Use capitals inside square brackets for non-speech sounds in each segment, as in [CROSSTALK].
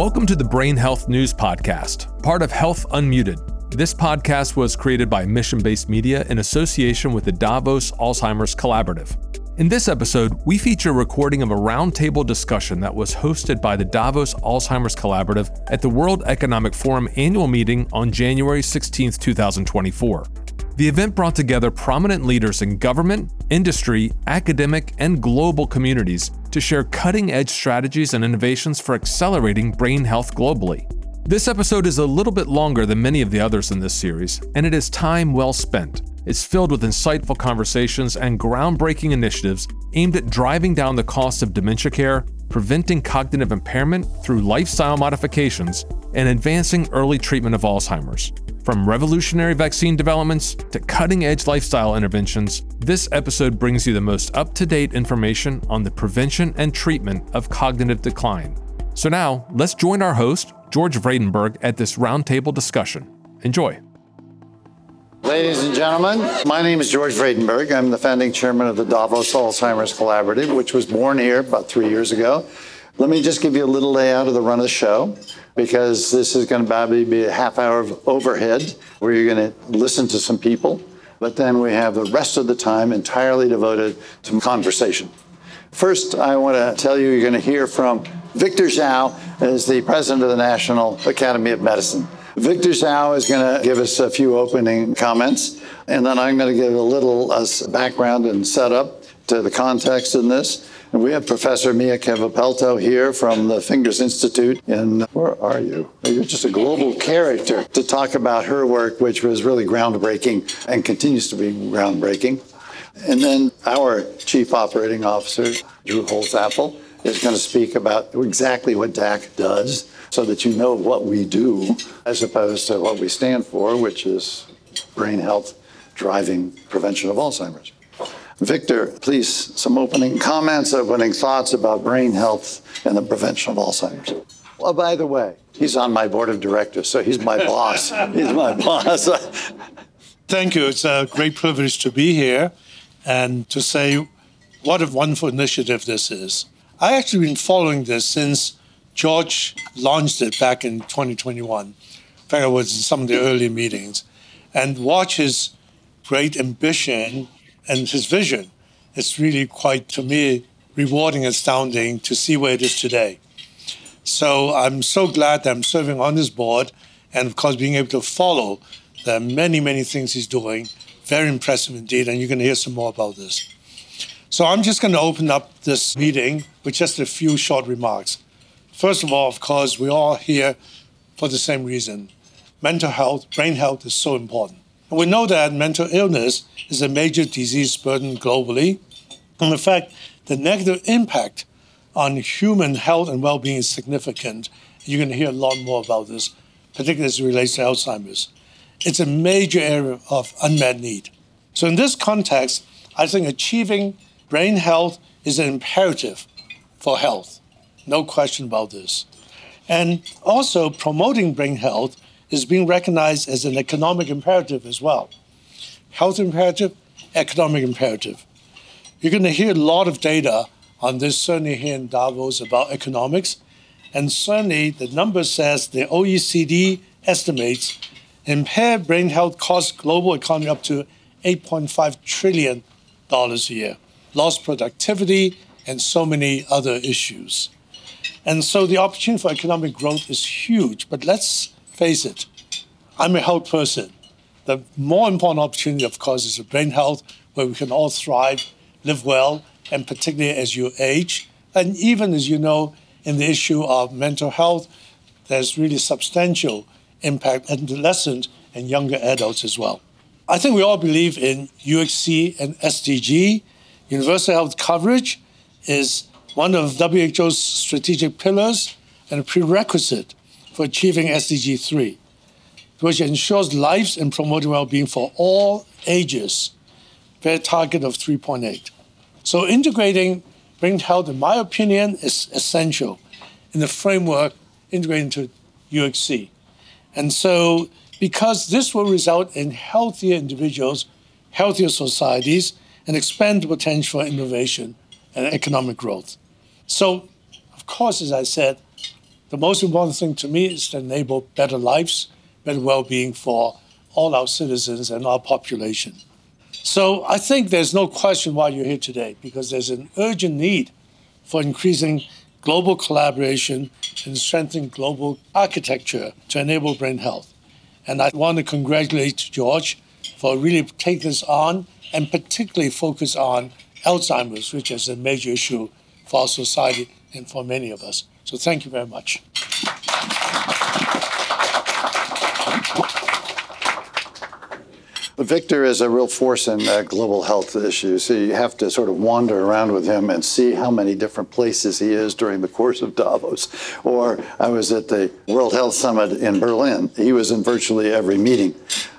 Welcome to the Brain Health News Podcast, part of Health Unmuted. This podcast was created by Mission Based Media in association with the Davos Alzheimer's Collaborative. In this episode, we feature a recording of a roundtable discussion that was hosted by the Davos Alzheimer's Collaborative at the World Economic Forum annual meeting on January 16, 2024. The event brought together prominent leaders in government, industry, academic, and global communities to share cutting edge strategies and innovations for accelerating brain health globally. This episode is a little bit longer than many of the others in this series, and it is time well spent. It's filled with insightful conversations and groundbreaking initiatives aimed at driving down the cost of dementia care, preventing cognitive impairment through lifestyle modifications, and advancing early treatment of Alzheimer's. From revolutionary vaccine developments to cutting edge lifestyle interventions, this episode brings you the most up to date information on the prevention and treatment of cognitive decline. So now, let's join our host, George Vradenburg, at this roundtable discussion. Enjoy. Ladies and gentlemen, my name is George Vradenburg. I'm the founding chairman of the Davos Alzheimer's Collaborative, which was born here about three years ago. Let me just give you a little layout of the run of the show because this is going to probably be a half hour of overhead where you're going to listen to some people. But then we have the rest of the time entirely devoted to conversation. First, I want to tell you you're going to hear from Victor Dzau as the president of the National Academy of Medicine. Victor Dzau is going to give us a few opening comments, and then I'm going to give a little uh, background and setup to the context in this. And we have Professor Mia Kivipelto here from the Fingers Institute in, where are you? You're just a global character to talk about her work, which was really groundbreaking and continues to be groundbreaking. And then our Chief Operating Officer, Drew Holzapfel, is going to speak about exactly what DAC does so that you know what we do as opposed to what we stand for, which is brain health driving prevention of Alzheimer's. Victor, please, some opening comments, opening thoughts about brain health and the prevention of Alzheimer's. Well, by the way, he's on my board of directors, so he's my boss. [LAUGHS] He's my boss. Thank you. It's a great privilege to be here and to say what a wonderful initiative this is. I actually been following this since George launched it back in 2021. In fact, I was in some of the early meetings and watch his great ambition and his vision. It's really quite, to me, rewarding, and astounding to see where it is today. So I'm so glad that I'm serving on this board and, of course, being able to follow the many, many things he's doing. Very impressive indeed, and you're going to hear some more about this. So I'm just going to open up this meeting with just a few short remarks. First of all, of course, we're all here for the same reason. Mental health, brain health is so important. And we know that mental illness is a major disease burden globally. And in fact, the negative impact on human health and well being is significant. You're going to hear a lot more about this, particularly as it relates to Alzheimer's. It's a major area of unmet need. So, in this context, I think achieving brain health is an imperative for health. No question about this. And also, promoting brain health is being recognized as an economic imperative as well. Health imperative, economic imperative. You're going to hear a lot of data on this, certainly here in Davos, about economics. And certainly the number says the OECD estimates impaired brain health costs global economy up to $8.5 trillion a year. Lost productivity and so many other issues. And so the opportunity for economic growth is huge. But let's face it, I'm a health person. The more important opportunity, of course, is brain health, where we can all thrive, live well, and particularly as you age. And even as you know, in the issue of mental health, there's really substantial impact on adolescents and younger adults as well. I think we all believe in UHC and SDG. Universal health coverage is one of WHO's strategic pillars and a prerequisite for achieving SDG 3, which ensures lives and promoting well being for all ages, their target of 3.8. So, integrating brain health, in my opinion, is essential in the framework integrated into UHC. And so, because this will result in healthier individuals, healthier societies, and expand the potential for innovation and economic growth. So, of course, as I said, The most important thing to me is to enable better lives, better well being for all our citizens and our population. So I think there's no question why you're here today, because there's an urgent need for increasing global collaboration and strengthening global architecture to enable brain health. And I want to congratulate George for really taking this on and particularly focus on Alzheimer's, which is a major issue for our society and for many of us. So thank you very much. Victor is a real force in uh, global health issues. So you have to sort of wander around with him and see how many different places he is during the course of Davos. Or I was at the World Health Summit in Berlin. He was in virtually every meeting.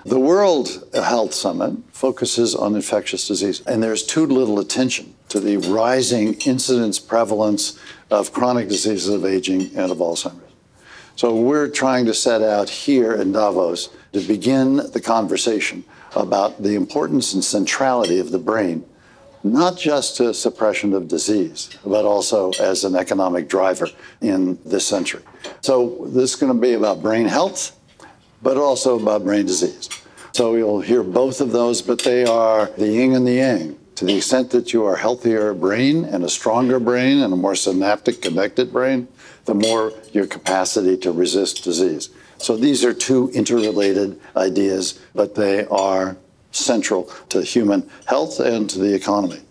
The World Health Summit focuses on infectious disease, and there's too little attention to the rising incidence prevalence of chronic diseases of aging and of Alzheimer's. So we're trying to set out here in Davos to begin the conversation about the importance and centrality of the brain, not just to suppression of disease, but also as an economic driver in this century. So this is going to be about brain health, but also about brain disease. So you'll hear both of those, but they are the yin and the yang. To the extent that you are healthier brain and a stronger brain and a more synaptic connected brain, the more your capacity to resist disease. So these are two interrelated ideas, but they are central to human health and to the economy.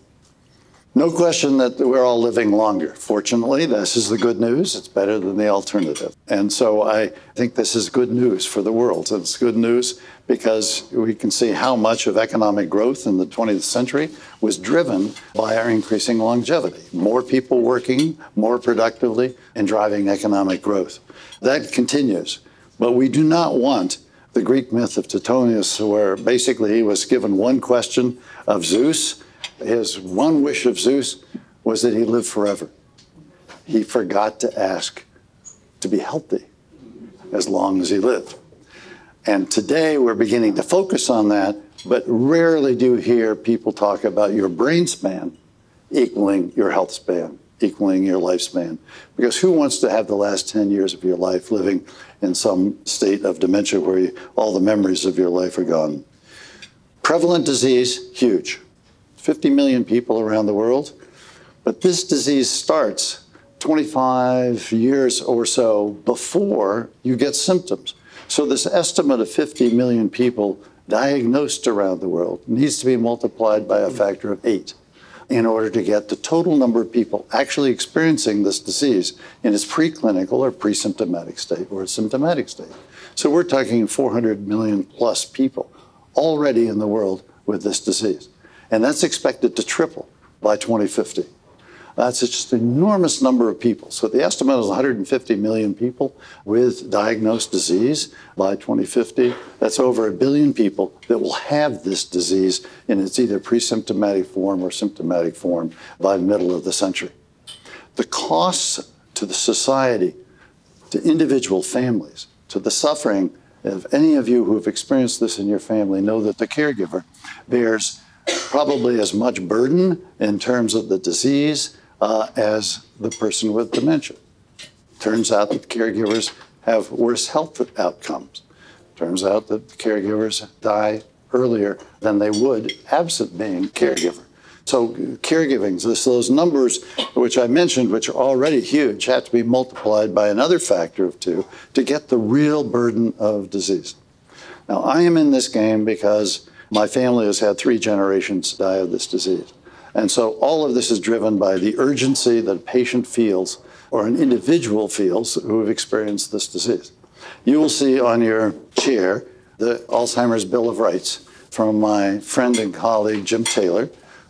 No question that we're all living longer. Fortunately, this is the good news. It's better than the alternative. And so I think this is good news for the world. It's good news because we can see how much of economic growth in the 20th century was driven by our increasing longevity. More people working more productively and driving economic growth. That continues. But we do not want the Greek myth of Tithonus, where basically he was given one question of Zeus. His one wish of Zeus was that he live forever. He forgot to ask to be healthy as long as he lived. And today we're beginning to focus on that, but rarely do you hear people talk about your brain span equaling your health span equaling your lifespan. Because who wants to have the last 10 years of your life living in some state of dementia where you, all the memories of your life are gone? Prevalent disease, huge. 50 million people around the world. But this disease starts 25 years or so before you get symptoms. So, this estimate of 50 million people diagnosed around the world needs to be multiplied by a factor of eight in order to get the total number of people actually experiencing this disease in its preclinical or pre-symptomatic state or symptomatic state. So we're talking 400 million plus people already in the world with this disease. And that's expected to triple by 2050. That's just an enormous number of people. So the estimate is 150 million people with diagnosed disease by 2050. That's over a billion people that will have this disease in its either pre-symptomatic form or symptomatic form by the middle of the century. The costs to the society, to individual families, to the suffering if any of you who have experienced this in your family know that the caregiver bears probably as much burden in terms of the disease uh, as the person with dementia. Turns out that caregivers have worse health outcomes. Turns out that caregivers die earlier than they would absent being caregiver. So caregiving, this, those numbers which I mentioned, which are already huge, have to be multiplied by another factor of two to get the real burden of disease. Now, I am in this game because my family has had three generations die of this disease. And so all of this is driven by the urgency that a patient feels or an individual feels who have experienced this disease. You will see on your chair the Alzheimer's Bill of Rights from my friend and colleague Jim Taylor,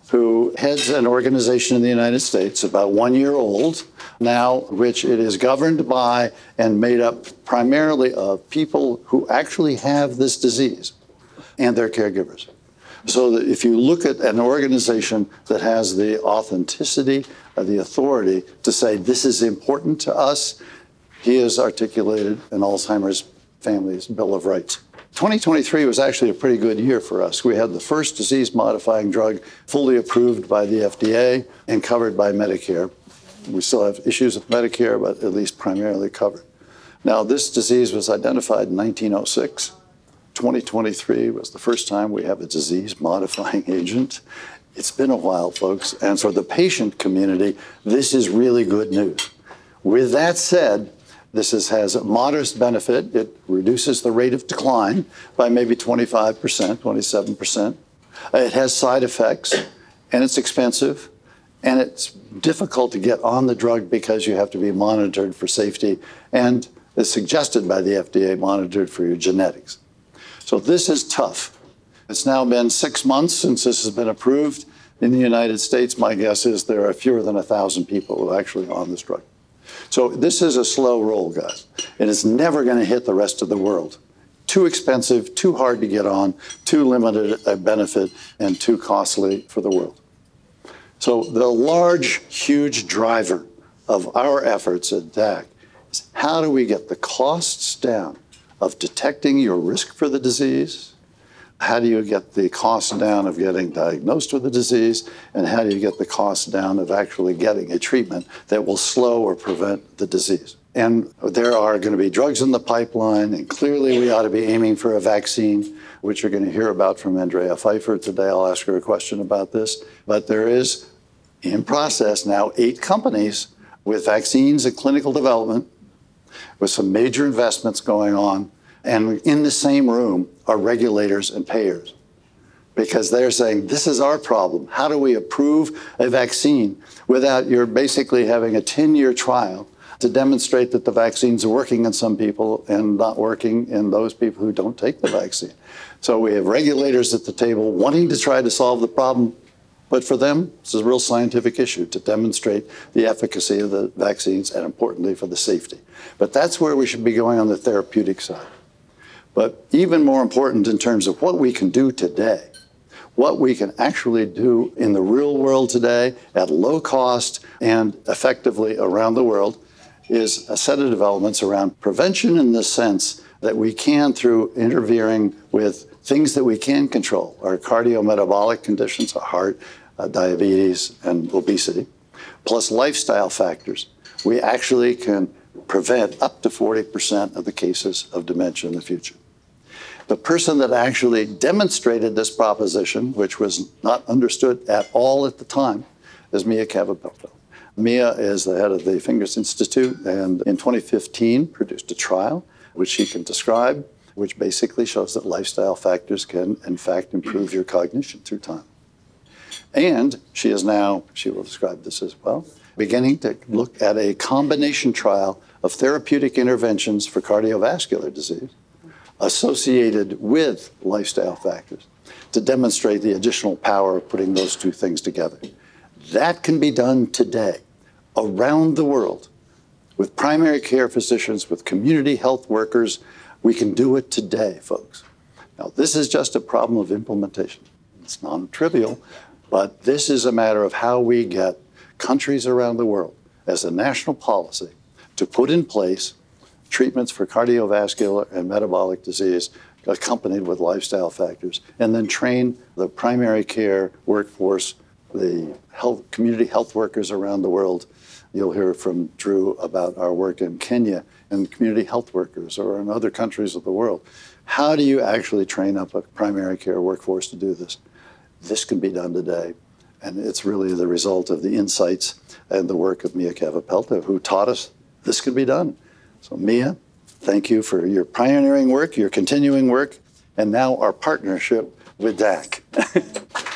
who heads an organization in the United States about one year old now, which it is governed by and made up primarily of people who actually have this disease and their caregivers. So that if you look at an organization that has the authenticity, of the authority to say this is important to us, he has articulated an Alzheimer's Family's Bill of Rights. 2023 was actually a pretty good year for us. We had the first disease modifying drug fully approved by the FDA and covered by Medicare. We still have issues with Medicare, but at least primarily covered. Now, this disease was identified in 1906. 2023 was the first time we have a disease modifying [LAUGHS] agent. It's been a while, folks. And for the patient community, this is really good news. With that said, this is, has a modest benefit. It reduces the rate of decline by maybe 25%, 27%. It has side effects, and it's expensive, and it's difficult to get on the drug because you have to be monitored for safety, and is suggested by the FDA monitored for your genetics. So this is tough. It's now been six months since this has been approved. In the United States, my guess is there are fewer than a thousand people who are actually on this drug. So this is a slow roll, guys, and it's never going to hit the rest of the world. Too expensive, too hard to get on, too limited a benefit, and too costly for the world. So the large, huge driver of our efforts at DAC is how do we get the costs down of detecting your risk for the disease, how do you get the cost down of getting diagnosed with the disease? And how do you get the cost down of actually getting a treatment that will slow or prevent the disease? And there are going to be drugs in the pipeline, and clearly we ought to be aiming for a vaccine, which you're going to hear about from Andrea Pfeifer today. I'll ask her a question about this. But there is in process now eight companies with vaccines in clinical development, with some major investments going on and in the same room are regulators and payers because they're saying, this is our problem. How do we approve a vaccine without you're basically having a 10 year trial to demonstrate that the vaccine's working in some people and not working in those people who don't take the vaccine? So we have regulators at the table wanting to try to solve the problem. But for them, is a real scientific issue to demonstrate the efficacy of the vaccines and importantly for the safety. But that's where we should be going on the therapeutic side. But even more important in terms of what we can do today, what we can actually do in the real world today at low cost and effectively around the world is a set of developments around prevention in the sense that we can, through interfering with things that we can control, our cardiometabolic conditions, our heart, Uh, diabetes, and obesity, plus lifestyle factors, we actually can prevent up to 40% of the cases of dementia in the future. The person that actually demonstrated this proposition, which was not understood at all at the time, is Mia Kivipelto. Mia is the head of the Fingers Institute and in 2015 produced a trial which she can describe, which basically shows that lifestyle factors can, in fact, improve your cognition through time. And she is now, she will describe this as well, beginning to look at a combination trial of therapeutic interventions for cardiovascular disease associated with lifestyle factors to demonstrate the additional power of putting those two things together. That can be done today around the world with primary care physicians, with community health workers. We can do it today, folks. Now, this is just a problem of implementation. It's non trivial, but this is a matter of how we get countries around the world as a national policy to put in place treatments for cardiovascular and metabolic disease accompanied with lifestyle factors, and then train the primary care workforce, the health, community health workers around the world. You'll hear from Drew about our work in Kenya and community health workers or in other countries of the world. How do you actually train up a primary care workforce to do this? This can be done today. And it's really the result of the insights and the work of Mia Kivipelto, who taught us this could be done. So, Mia, thank you for your pioneering work, your continuing work, and now our partnership with DAC. [LAUGHS]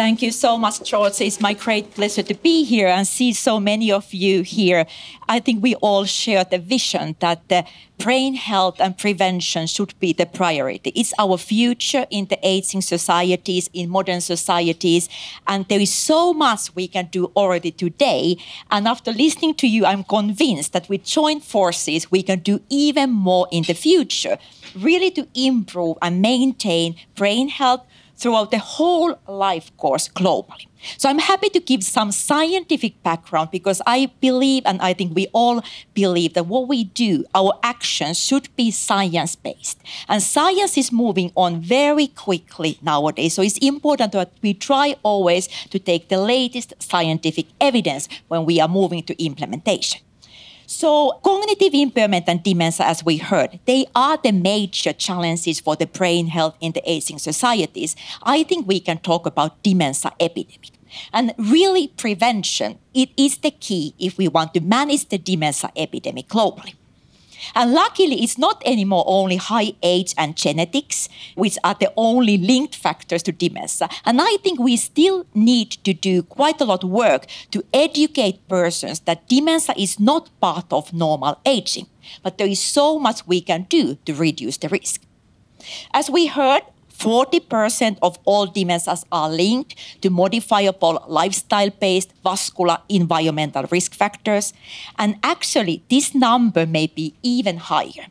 Thank you so much, George. It's my great pleasure to be here and see so many of you here. I think we all share the vision that the brain health and prevention should be the priority. It's our future in the aging societies, in modern societies, and there is so much we can do already today. And after listening to you, I'm convinced that with joint forces, we can do even more in the future, really to improve and maintain brain health throughout the whole life course globally. So I'm happy to give some scientific background because I believe, and I think we all believe, that what we do, our actions should be science based. And science is moving on very quickly nowadays. So it's important that we try always to take the latest scientific evidence when we are moving to implementation. So, cognitive impairment and dementia, as we heard, they are the major challenges for the brain health in the aging societies. I think we can talk about dementia epidemic. And really, prevention, it is the key if we want to manage the dementia epidemic globally. And luckily, it's not anymore only high age and genetics, which are the only linked factors to dementia. And I think we still need to do quite a lot of work to educate persons that dementia is not part of normal aging, but there is so much we can do to reduce the risk. As we heard, 40% of all dementias are linked to modifiable lifestyle based vascular environmental risk factors. And actually, this number may be even higher.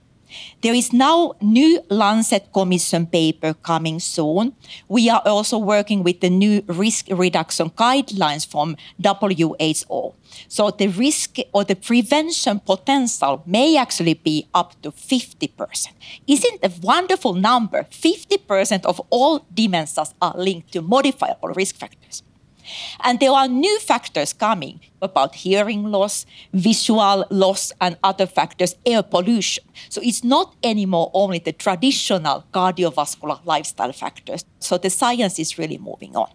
There is now new Lancet Commission paper coming soon. We are also working with the new risk reduction guidelines from WHO. So the risk or the prevention potential may actually be up to 50%. Isn't a wonderful number? 50% of all dementias are linked to modifiable risk factors. And there are new factors coming about hearing loss, visual loss, and other factors, air pollution. So it's not anymore only the traditional cardiovascular lifestyle factors. So the science is really moving on.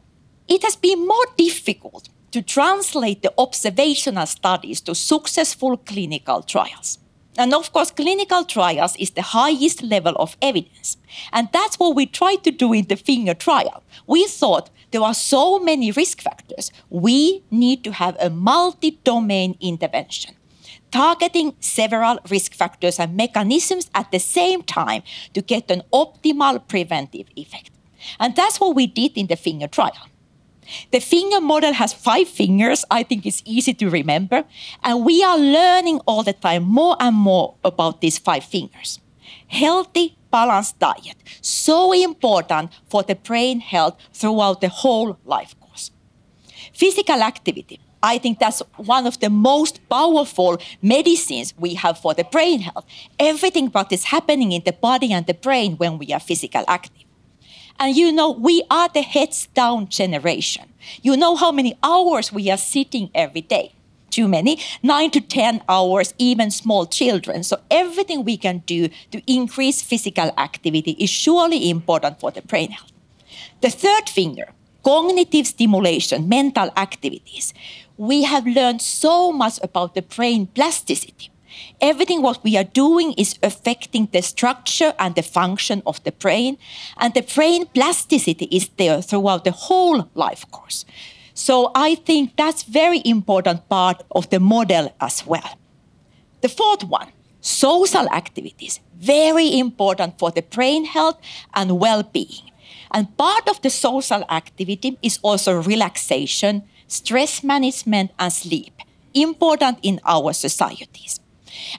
It has been more difficult to translate the observational studies to successful clinical trials. And of course, clinical trials is the highest level of evidence. And that's what we tried to do in the finger trial. We thought there are so many risk factors. We need to have a multi domain intervention, targeting several risk factors and mechanisms at the same time to get an optimal preventive effect. And that's what we did in the finger trial. The finger model has five fingers. I think it's easy to remember. And we are learning all the time more and more about these five fingers. Healthy, balanced diet, so important for the brain health throughout the whole life course. Physical activity. I think that's one of the most powerful medicines we have for the brain health. Everything what is happening in the body and the brain when we are physical active. And you know, we are the heads down generation. You know how many hours we are sitting every day? Too many, nine to 10 hours, even small children. So, everything we can do to increase physical activity is surely important for the brain health. The third finger, cognitive stimulation, mental activities. We have learned so much about the brain plasticity. Everything what we are doing is affecting the structure and the function of the brain. And the brain plasticity is there throughout the whole life course. So I think that's very important part of the model as well. The fourth one, social activities, very important for the brain health and well-being. And part of the social activity is also relaxation, stress management, and sleep, important in our societies.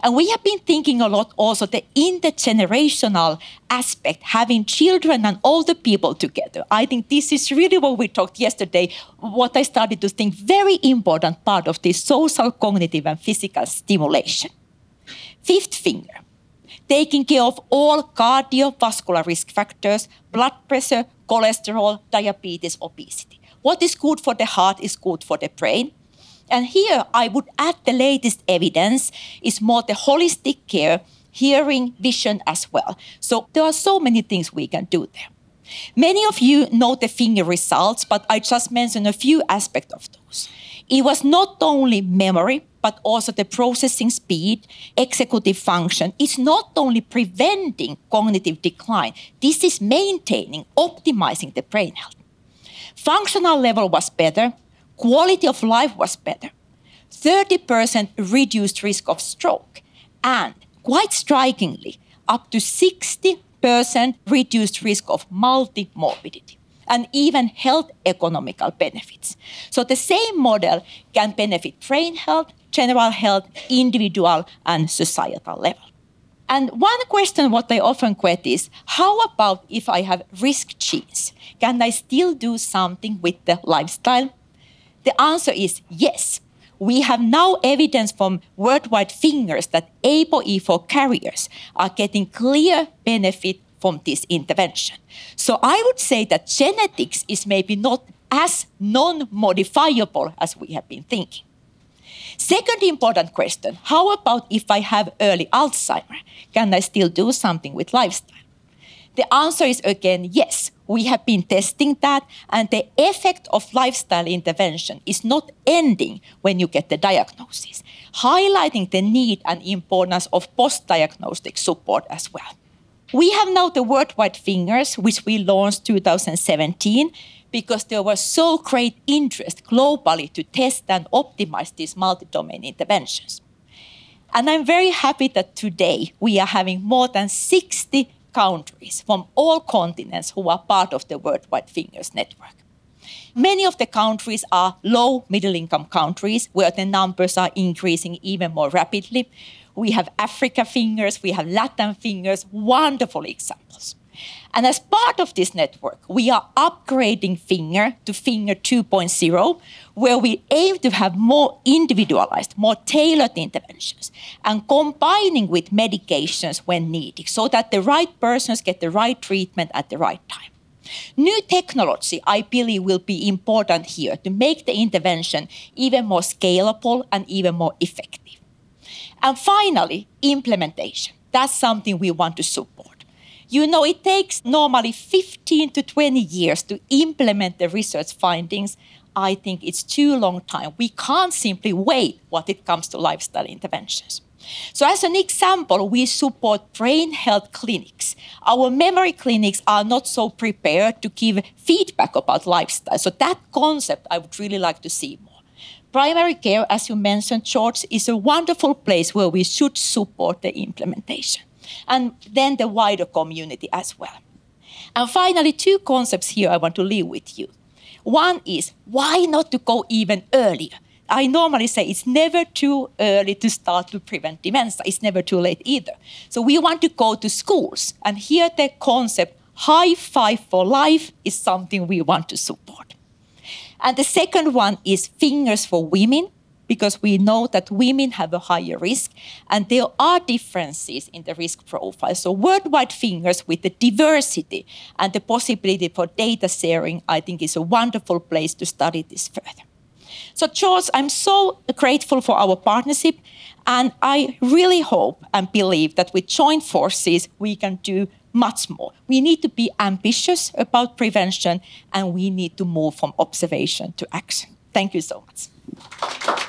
And we have been thinking a lot also the intergenerational aspect, having children and older people together. I think this is really what we talked yesterday, what I started to think very important part of this social, cognitive, and physical stimulation. Fifth finger, taking care of all cardiovascular risk factors, blood pressure, cholesterol, diabetes, obesity. What is good for the heart is good for the brain. And here I would add the latest evidence is more the holistic care, hearing, vision as well. So there are so many things we can do there. Many of you know the finger results, but I just mentioned a few aspects of those. It was not only memory, but also the processing speed, executive function. It's not only preventing cognitive decline, this is maintaining, optimizing the brain health. Functional level was better, quality of life was better, 30% reduced risk of stroke, and quite strikingly, up to 60% reduced risk of multi-morbidity and even health economical benefits. So the same model can benefit brain health, general health, individual and societal level. And one question what I often get is, how about if I have risk genes? Can I still do something with the lifestyle? The answer is yes. We have now evidence from worldwide fingers that ApoE4 carriers are getting clear benefit from this intervention. So I would say that genetics is maybe not as non-modifiable as we have been thinking. Second important question, how about if I have early Alzheimer? Can I still do something with lifestyle? The answer is again yes. We have been testing that, and the effect of lifestyle intervention is not ending when you get the diagnosis, highlighting the need and importance of post diagnostic support as well. We have now the worldwide fingers, which we launched 2017, because there was so great interest globally to test and optimize these multi-domain interventions. And I'm very happy that today we are having more than 60 countries from all continents who are part of the Worldwide Fingers Network. Many of the countries are low middle income countries where the numbers are increasing even more rapidly. We have Africa fingers, we have Latin fingers, wonderful examples. And as part of this network, we are upgrading Finger to Finger 2.0, where we aim to have more individualized, more tailored interventions and combining with medications when needed so that the right persons get the right treatment at the right time. New technology, I believe, will be important here to make the intervention even more scalable and even more effective. And finally, implementation. That's something we want to support. You know, it takes normally 15 to 20 years to implement the research findings. I think it's too long time. We can't simply wait when it comes to lifestyle interventions. So as an example, we support brain health clinics. Our memory clinics are not so prepared to give feedback about lifestyle. So that concept I would really like to see more. Primary care, as you mentioned, George, is a wonderful place where we should support the implementation and then the wider community as well. And finally, two concepts here I want to leave with you. One is why not to go even earlier? I normally say it's never too early to start to prevent dementia. It's never too late either. So we want to go to schools. And here the concept high five for life is something we want to support. And the second one is fingers for women because we know that women have a higher risk and there are differences in the risk profile. So, worldwide fingers with the diversity and the possibility for data sharing, I think, is a wonderful place to study this further. So, George, I'm so grateful for our partnership, and I really hope and believe that with joint forces, we can do much more. We need to be ambitious about prevention, and we need to move from observation to action. Thank you so much.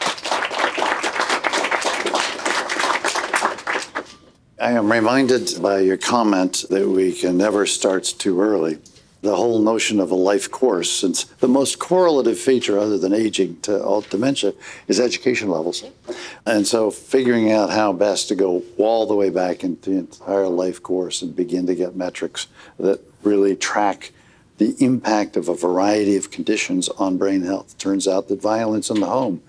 I am reminded by your comment that we can never start too early. The whole notion of a life course, since the most correlative feature, other than aging to all dementia, is education levels. And so, figuring out how best to go all the way back into the entire life course and begin to get metrics that really track the impact of a variety of conditions on brain health. Turns out that violence in the home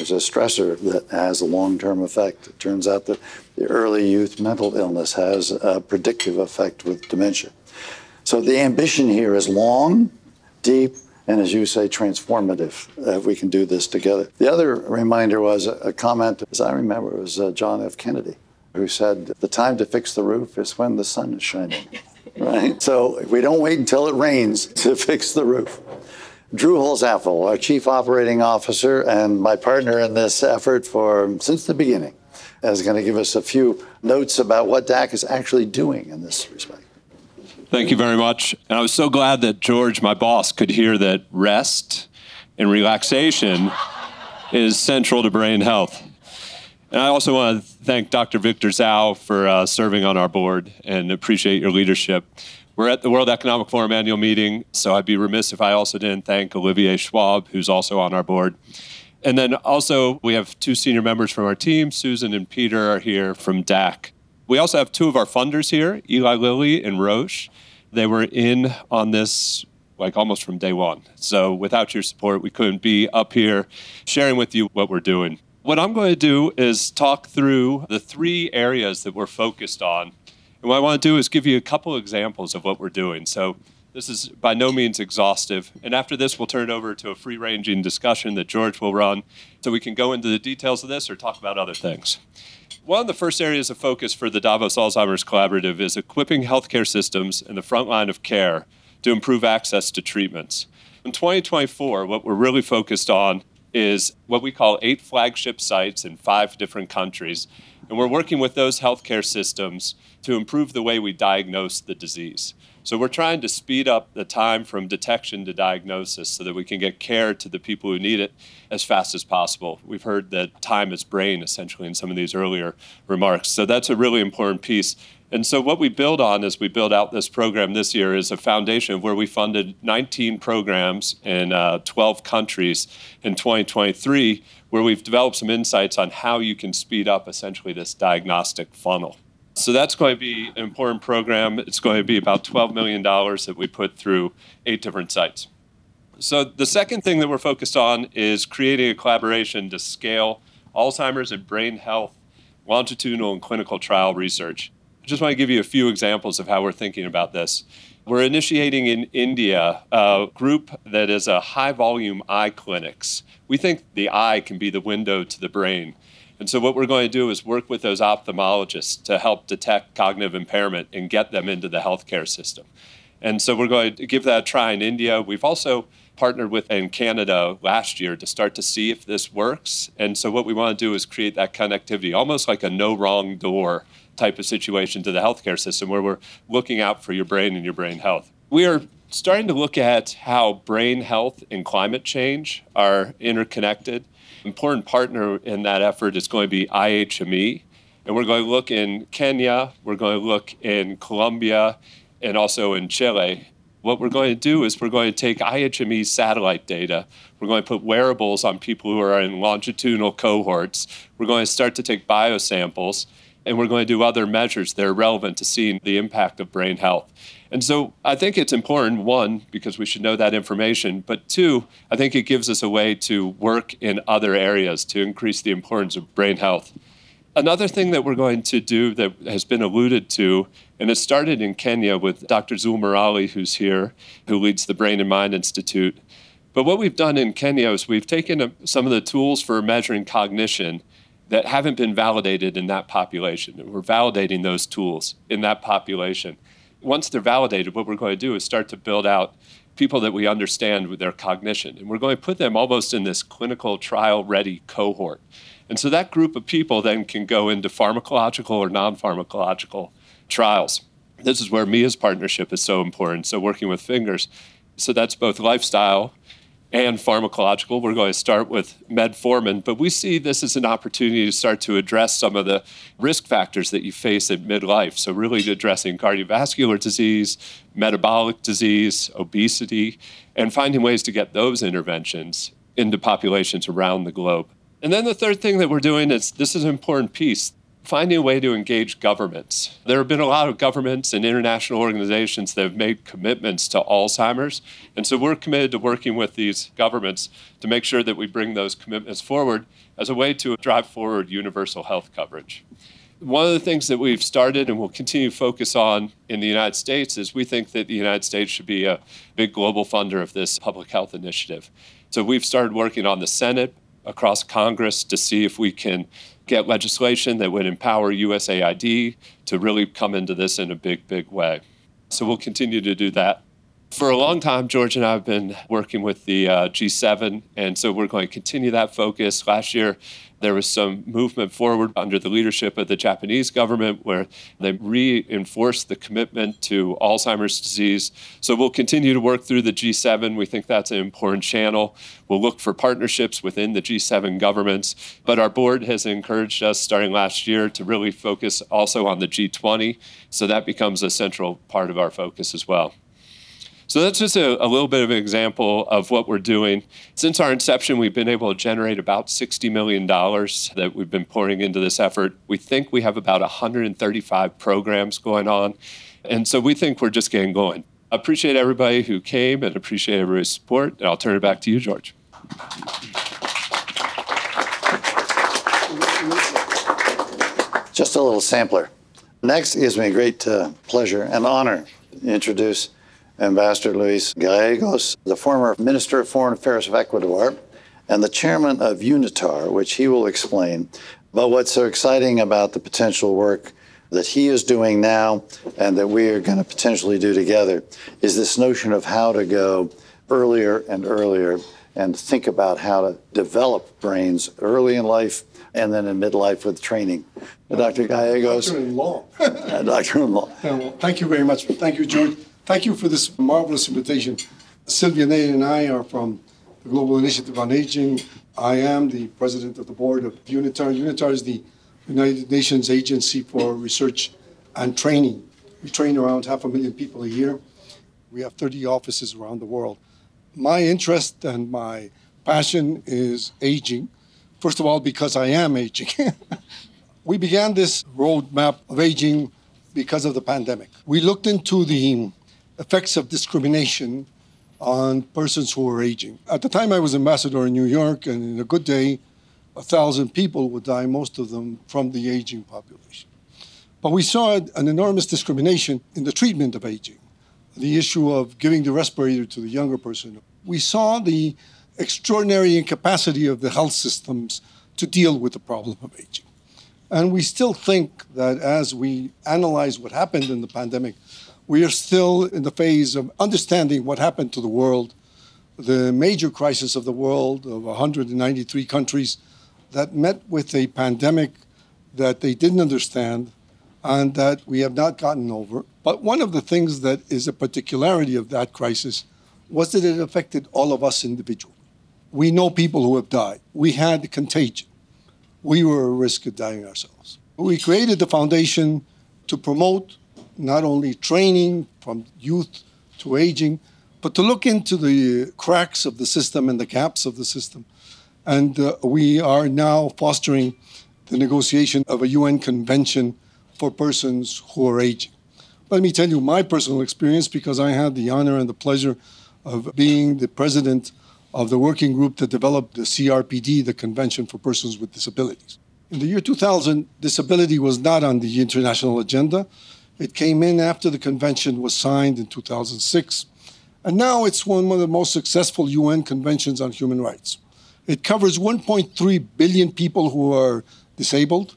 is a stressor that has a long term effect. It turns out that the early youth mental illness has a predictive effect with dementia. So the ambition here is long, deep, and as you say, transformative if we can do this together. The other reminder was a comment, as I remember, it was uh, John F. Kennedy who said, The time to fix the roof is when the sun is shining. [LAUGHS] right? So we don't wait until it rains to fix the roof. Drew Holzapfel, our Chief Operating Officer and my partner in this effort for since the beginning, is going to give us a few notes about what DAC is actually doing in this respect. Thank you very much. And I was so glad that George, my boss, could hear that rest and relaxation is central to brain health. And I also want to thank Dr. Victor Dzau for uh, serving on our board and appreciate your leadership. We're at the World Economic Forum annual meeting, so I'd be remiss if I also didn't thank Olivier Schwab, who's also on our board. And then also, we have two senior members from our team. Susan and Peter are here from DAC. We also have two of our funders here, Eli Lilly and Roche. They were in on this like almost from day one. So without your support, we couldn't be up here sharing with you what we're doing. What I'm going to do is talk through the three areas that we're focused on. And what I want to do is give you a couple examples of what we're doing. So this is by no means exhaustive. And after this, we'll turn it over to a free ranging discussion that George will run so we can go into the details of this or talk about other things. One of the first areas of focus for the Davos Alzheimer's Collaborative is equipping healthcare systems in the front line of care to improve access to treatments. In 2024, what we're really focused on is what we call eight flagship sites in five different countries. And we're working with those healthcare systems to improve the way we diagnose the disease. So we're trying to speed up the time from detection to diagnosis so that we can get care to the people who need it as fast as possible. We've heard that time is brain essentially in some of these earlier remarks. So that's a really important piece. And so what we build on as we build out this program this year is a foundation where we funded 19 programs in uh, 12 countries in 2023, where we've developed some insights on how you can speed up essentially this diagnostic funnel. So that's going to be an important program. It's going to be about $12 million that we put through eight different sites. So the second thing that we're focused on is creating a collaboration to scale Alzheimer's and brain health longitudinal and clinical trial research. I just want to give you a few examples of how we're thinking about this. We're initiating in India a group that is a high volume eye clinics. We think the eye can be the window to the brain. And so, what we're going to do is work with those ophthalmologists to help detect cognitive impairment and get them into the healthcare system. And so, we're going to give that a try in India. We've also partnered with in Canada last year to start to see if this works. And so, what we want to do is create that connectivity, almost like a no wrong door type of situation to the healthcare system where we're looking out for your brain and your brain health. We are starting to look at how brain health and climate change are interconnected important partner in that effort is going to be IHME. And we're going to look in Kenya, we're going to look in Colombia, and also in Chile. What we're going to do is we're going to take IHME satellite data, we're going to put wearables on people who are in longitudinal cohorts, we're going to start to take biosamples, and we're going to do other measures that are relevant to seeing the impact of brain health. And so I think it's important, one, because we should know that information, but two, I think it gives us a way to work in other areas to increase the importance of brain health. Another thing that we're going to do that has been alluded to, and it started in Kenya with Dr. Zul Merali, who's here, who leads the Brain and Mind Institute. But what we've done in Kenya is we've taken uh, some of the tools for measuring cognition that haven't been validated in that population. We're validating those tools in that population once they're validated, what we're going to do is start to build out people that we understand with their cognition. And we're going to put them almost in this clinical trial ready cohort. And so that group of people then can go into pharmacological or non pharmacological trials. This is where Mia's partnership is so important. So, working with fingers. So, that's both lifestyle and pharmacological. We're going to start with metformin, but we see this as an opportunity to start to address some of the risk factors that you face at midlife. So, really addressing cardiovascular disease, metabolic disease, obesity, and finding ways to get those interventions into populations around the globe. And then the third thing that we're doing is this is an important piece finding a way to engage governments. There have been a lot of governments and international organizations that have made commitments to Alzheimer's. And so we're committed to working with these governments to make sure that we bring those commitments forward as a way to drive forward universal health coverage. One of the things that we've started and will continue to focus on in the United States is we think that the United States should be a big global funder of this public health initiative. So we've started working on the Senate across Congress to see if we can get legislation that would empower USAID to really come into this in a big, big way. So we'll continue to do that. For a long time, George and I have been working with the uh, G7, and so we're going to continue that focus. Last year, there was some movement forward under the leadership of the Japanese government where they reinforced the commitment to Alzheimer's disease. So we'll continue to work through the G7. We think that's an important channel. We'll look for partnerships within the G7 governments. But our board has encouraged us starting last year to really focus also on the G20. So that becomes a central part of our focus as well. So that's just a, a, little bit of an example of what we're doing. Since our inception, we've been able to generate about $60 million that we've been pouring into this effort. We think we have about 135 programs going on. And so we think we're just getting going. Appreciate everybody who came and appreciate everybody's support. And I'll turn it back to you, George. Just a little sampler. Next, gives me great uh, pleasure and honor to introduce Ambassador Luis Gallegos, the former Minister of Foreign Affairs of Ecuador and the chairman of UNITAR, which he will explain. But what's so exciting about the potential work that he is doing now and that we are going to potentially do together is this notion of how to go earlier and earlier and think about how to develop brains early in life and then in midlife with training. Dr. Gallegos. Doctor-in-law. [LAUGHS] Doctor-in-law. well, thank you very much. Thank you, George. Thank you for this marvelous invitation. Sylvia Nate and I are from the Global Initiative on Aging. I am the president of the board of UNITAR. UNITAR is the United Nations Agency for Research and Training. We train around half a million people a year. We have 30 offices around the world. My interest and my passion is aging. First of all, because I am aging. [LAUGHS] we began this roadmap of aging because of the pandemic. We looked into the effects of discrimination on persons who are aging. At the time, I was ambassador in New York, and in a good day, a thousand people would die, most of them from the aging population. But we saw an enormous discrimination in the treatment of aging, the issue of giving the respirator to the younger person. We saw the extraordinary incapacity of the health systems to deal with the problem of aging. And we still think that as we analyze what happened in the pandemic, we are still in the phase of understanding what happened to the world, the major crisis of the world of 193 countries that met with a pandemic that they didn't understand and that we have not gotten over. But one of the things that is a particularity of that crisis was that it affected all of us individually. We know people who have died. We had contagion. We were at risk of dying ourselves. We created the foundation to promote not only training from youth to aging, but to look into the cracks of the system and the gaps of the system and uh, we are now fostering the negotiation of a UN convention for persons who are aging. Let me tell you my personal experience because I had the honor and the pleasure of being the president of the working group that developed the CRPD, the Convention for Persons with Disabilities. In the year 2000, disability was not on the international agenda. It came in after the convention was signed in 2006. And now it's one of the most successful UN conventions on human rights. It covers 1.3 billion people who are disabled.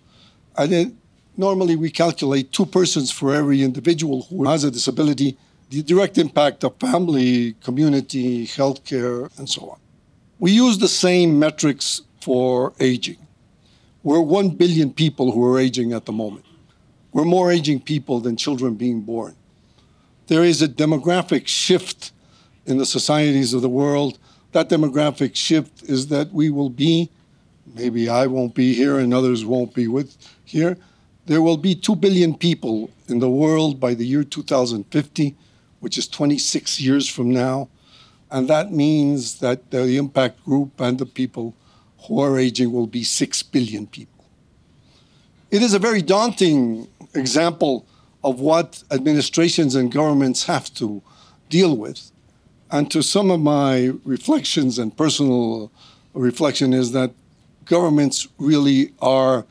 And it, normally we calculate two persons for every individual who has a disability, the direct impact of family, community, healthcare, and so on. We use the same metrics for aging. We're 1 billion people who are aging at the moment. We're more aging people than children being born. There is a demographic shift in the societies of the world that demographic shift is that we will be, maybe I won't be here and others won't be with here, there will be 2 billion people in the world by the year 2050, which is 26 years from now. And that means that the impact group and the people who are aging will be 6 billion people. It is a very daunting example of what administrations and governments have to deal with. And to some of my reflections and personal reflection is that governments really are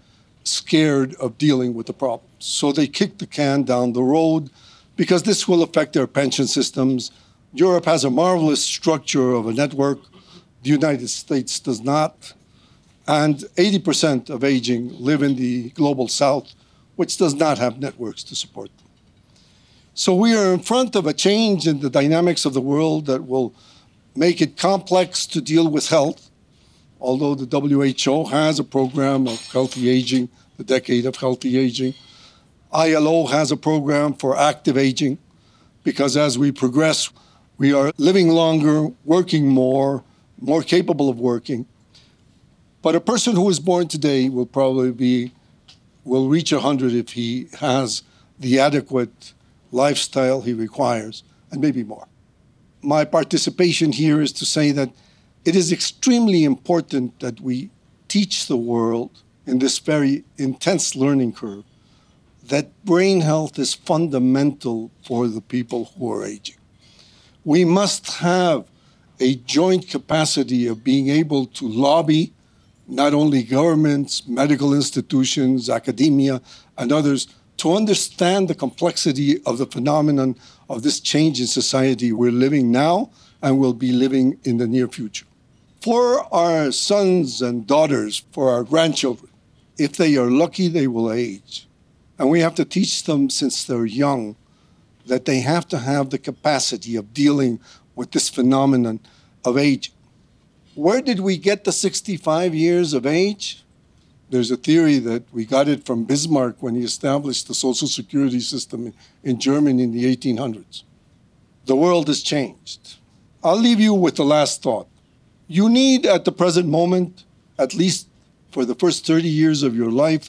scared of dealing with the problem. So they kick the can down the road because this will affect their pension systems. Europe has a marvelous structure of a network. The United States does not. And 80% of aging live in the global south, which does not have networks to support them. So we are in front of a change in the dynamics of the world that will make it complex to deal with health. Although the WHO has a program of healthy aging, the decade of healthy aging, ILO has a program for active aging because as we progress, we are living longer, working more, more capable of working. But a person who is born today will probably be will reach 100 if he has the adequate lifestyle he requires, and maybe more. My participation here is to say that it is extremely important that we teach the world in this very intense learning curve that brain health is fundamental for the people who are aging. We must have a joint capacity of being able to lobby not only governments, medical institutions, academia, and others to understand the complexity of the phenomenon of this change in society we're living now and will be living in the near future. For our sons and daughters, for our grandchildren, if they are lucky, they will age. And we have to teach them since they're young that they have to have the capacity of dealing with this phenomenon of age. Where did we get the 65 years of age? There's a theory that we got it from Bismarck when he established the social security system in Germany in the 1800s. The world has changed. I'll leave you with the last thought. You need, at the present moment, at least for the first 30 years of your life,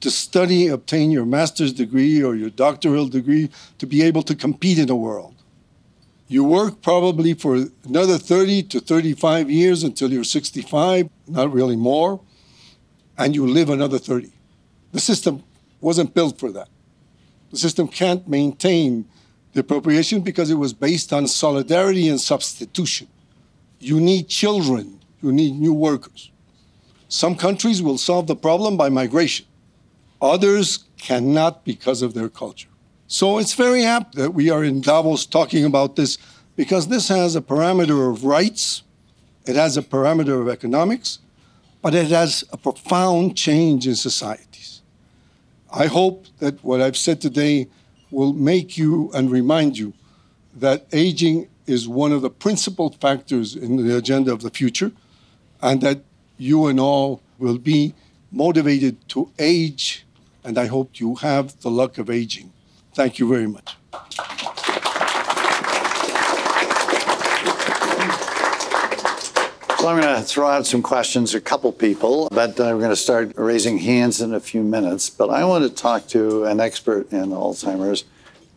to study, obtain your master's degree or your doctoral degree to be able to compete in the world. You work probably for another 30 to 35 years until you're 65, not really more, and you live another 30. The system wasn't built for that. The system can't maintain the appropriation because it was based on solidarity and substitution. You need children, you need new workers. Some countries will solve the problem by migration. Others cannot because of their culture. So it's very apt that we are in Davos talking about this because this has a parameter of rights, it has a parameter of economics, but it has a profound change in societies. I hope that what I've said today will make you and remind you that aging is one of the principal factors in the agenda of the future, and that you and all will be motivated to age and I hope you have the luck of aging. Thank you very much. So I'm going to throw out some questions, to a couple people, but we're going to start raising hands in a few minutes. But I want to talk to an expert in Alzheimer's,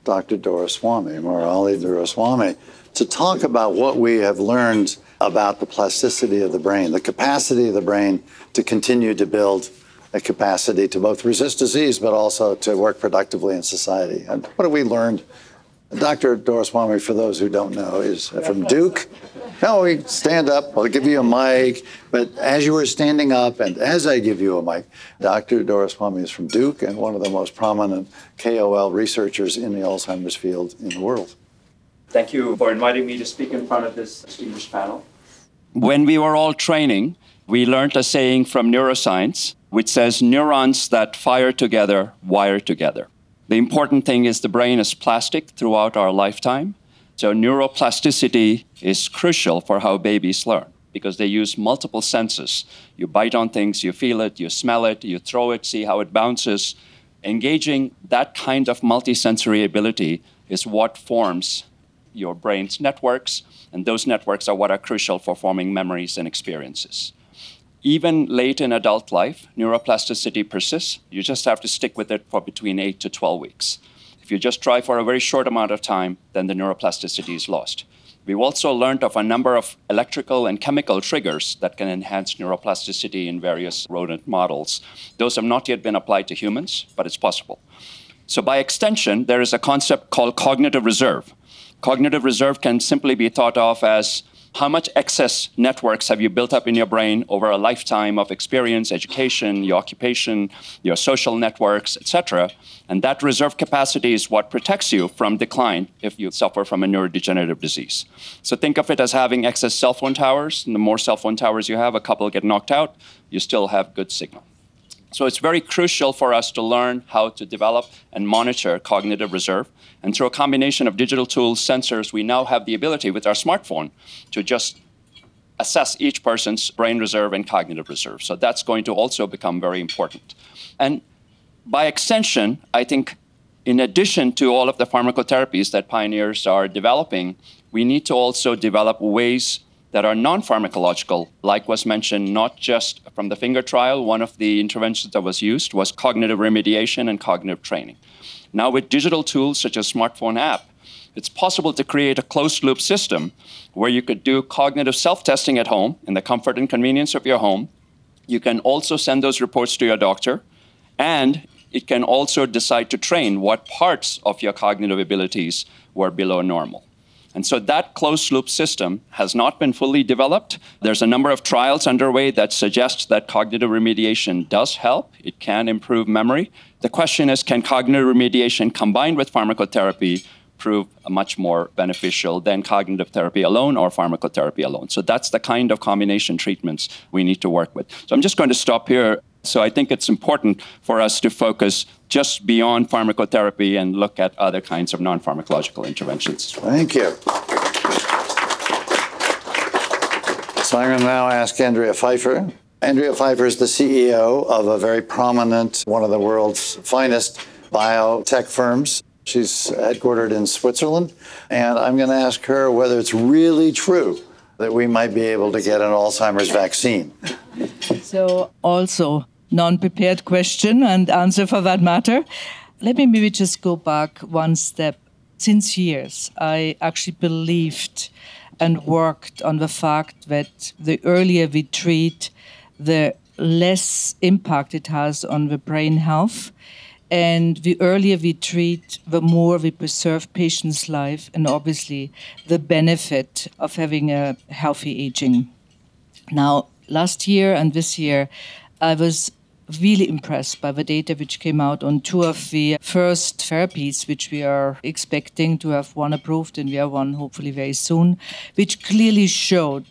Dr. Doraiswamy, Murali Doraiswamy, to talk about what we have learned about the plasticity of the brain, the capacity of the brain to continue to build a capacity to both resist disease but also to work productively in society. And what have we learned? Dr. Doris Doraiswamy, for those who don't know, is from Duke. Now we stand up, I'll give you a mic, but as you were standing up and as I give you a mic, Dr. Doris Doraiswamy is from Duke and one of the most prominent KOL researchers in the Alzheimer's field in the world. Thank you for inviting me to speak in front of this distinguished panel. When we were all training, we learned a saying from neuroscience which says neurons that fire together wire together. The important thing is the brain is plastic throughout our lifetime. So, neuroplasticity is crucial for how babies learn because they use multiple senses. You bite on things, you feel it, you smell it, you throw it, see how it bounces. Engaging that kind of multisensory ability is what forms your brain's networks, and those networks are what are crucial for forming memories and experiences even late in adult life, neuroplasticity persists. You just have to stick with it for between 8 to 12 weeks. If you just try for a very short amount of time, then the neuroplasticity is lost. We've also learned of a number of electrical and chemical triggers that can enhance neuroplasticity in various rodent models. Those have not yet been applied to humans, but it's possible. So, by extension, there is a concept called cognitive reserve. Cognitive reserve can simply be thought of as how much excess networks have you built up in your brain over a lifetime of experience, education, your occupation, your social networks, etc. And that reserve capacity is what protects you from decline if you suffer from a neurodegenerative disease. So think of it as having excess cell phone towers. And the more cell phone towers you have, a couple get knocked out, you still have good signal. So it's very crucial for us to learn how to develop and monitor cognitive reserve. And through a combination of digital tools, sensors, we now have the ability with our smartphone to just assess each person's brain reserve and cognitive reserve. So that's going to also become very important. And by extension, I think in addition to all of the pharmacotherapies that pioneers are developing, we need to also develop ways that are non pharmacological, like was mentioned not just from the finger trial, one of the interventions that was used was cognitive remediation and cognitive training. Now, with digital tools such as smartphone app, it's possible to create a closed loop system where you could do cognitive self testing at home in the comfort and convenience of your home. You can also send those reports to your doctor, and it can also decide to train what parts of your cognitive abilities were below normal. And so that closed loop system has not been fully developed. There's a number of trials underway that suggest that cognitive remediation does help. It can improve memory. The question is can cognitive remediation combined with pharmacotherapy prove much more beneficial than cognitive therapy alone or pharmacotherapy alone? So that's the kind of combination treatments we need to work with. So I'm just going to stop here. So I think it's important for us to focus just beyond pharmacotherapy and look at other kinds of non pharmacological interventions. Thank you. So I'm going to now ask Andrea Pfeifer. Andrea Pfeifer is the CEO of a very prominent, one of the world's finest biotech firms. She's headquartered in Switzerland. And I'm going to ask her whether it's really true that we might be able to get an Alzheimer's vaccine. So, also, non prepared question and answer for that matter. Let me maybe just go back one step. Since years, I actually believed and worked on the fact that the earlier we treat, the less impact it has on the brain health. And the earlier we treat, the more we preserve patients' life, and obviously the benefit of having a healthy aging. Now, last year and this year, I was really impressed by the data which came out on two of the first therapies, which we are expecting to have one approved and we have one hopefully very soon, which clearly showed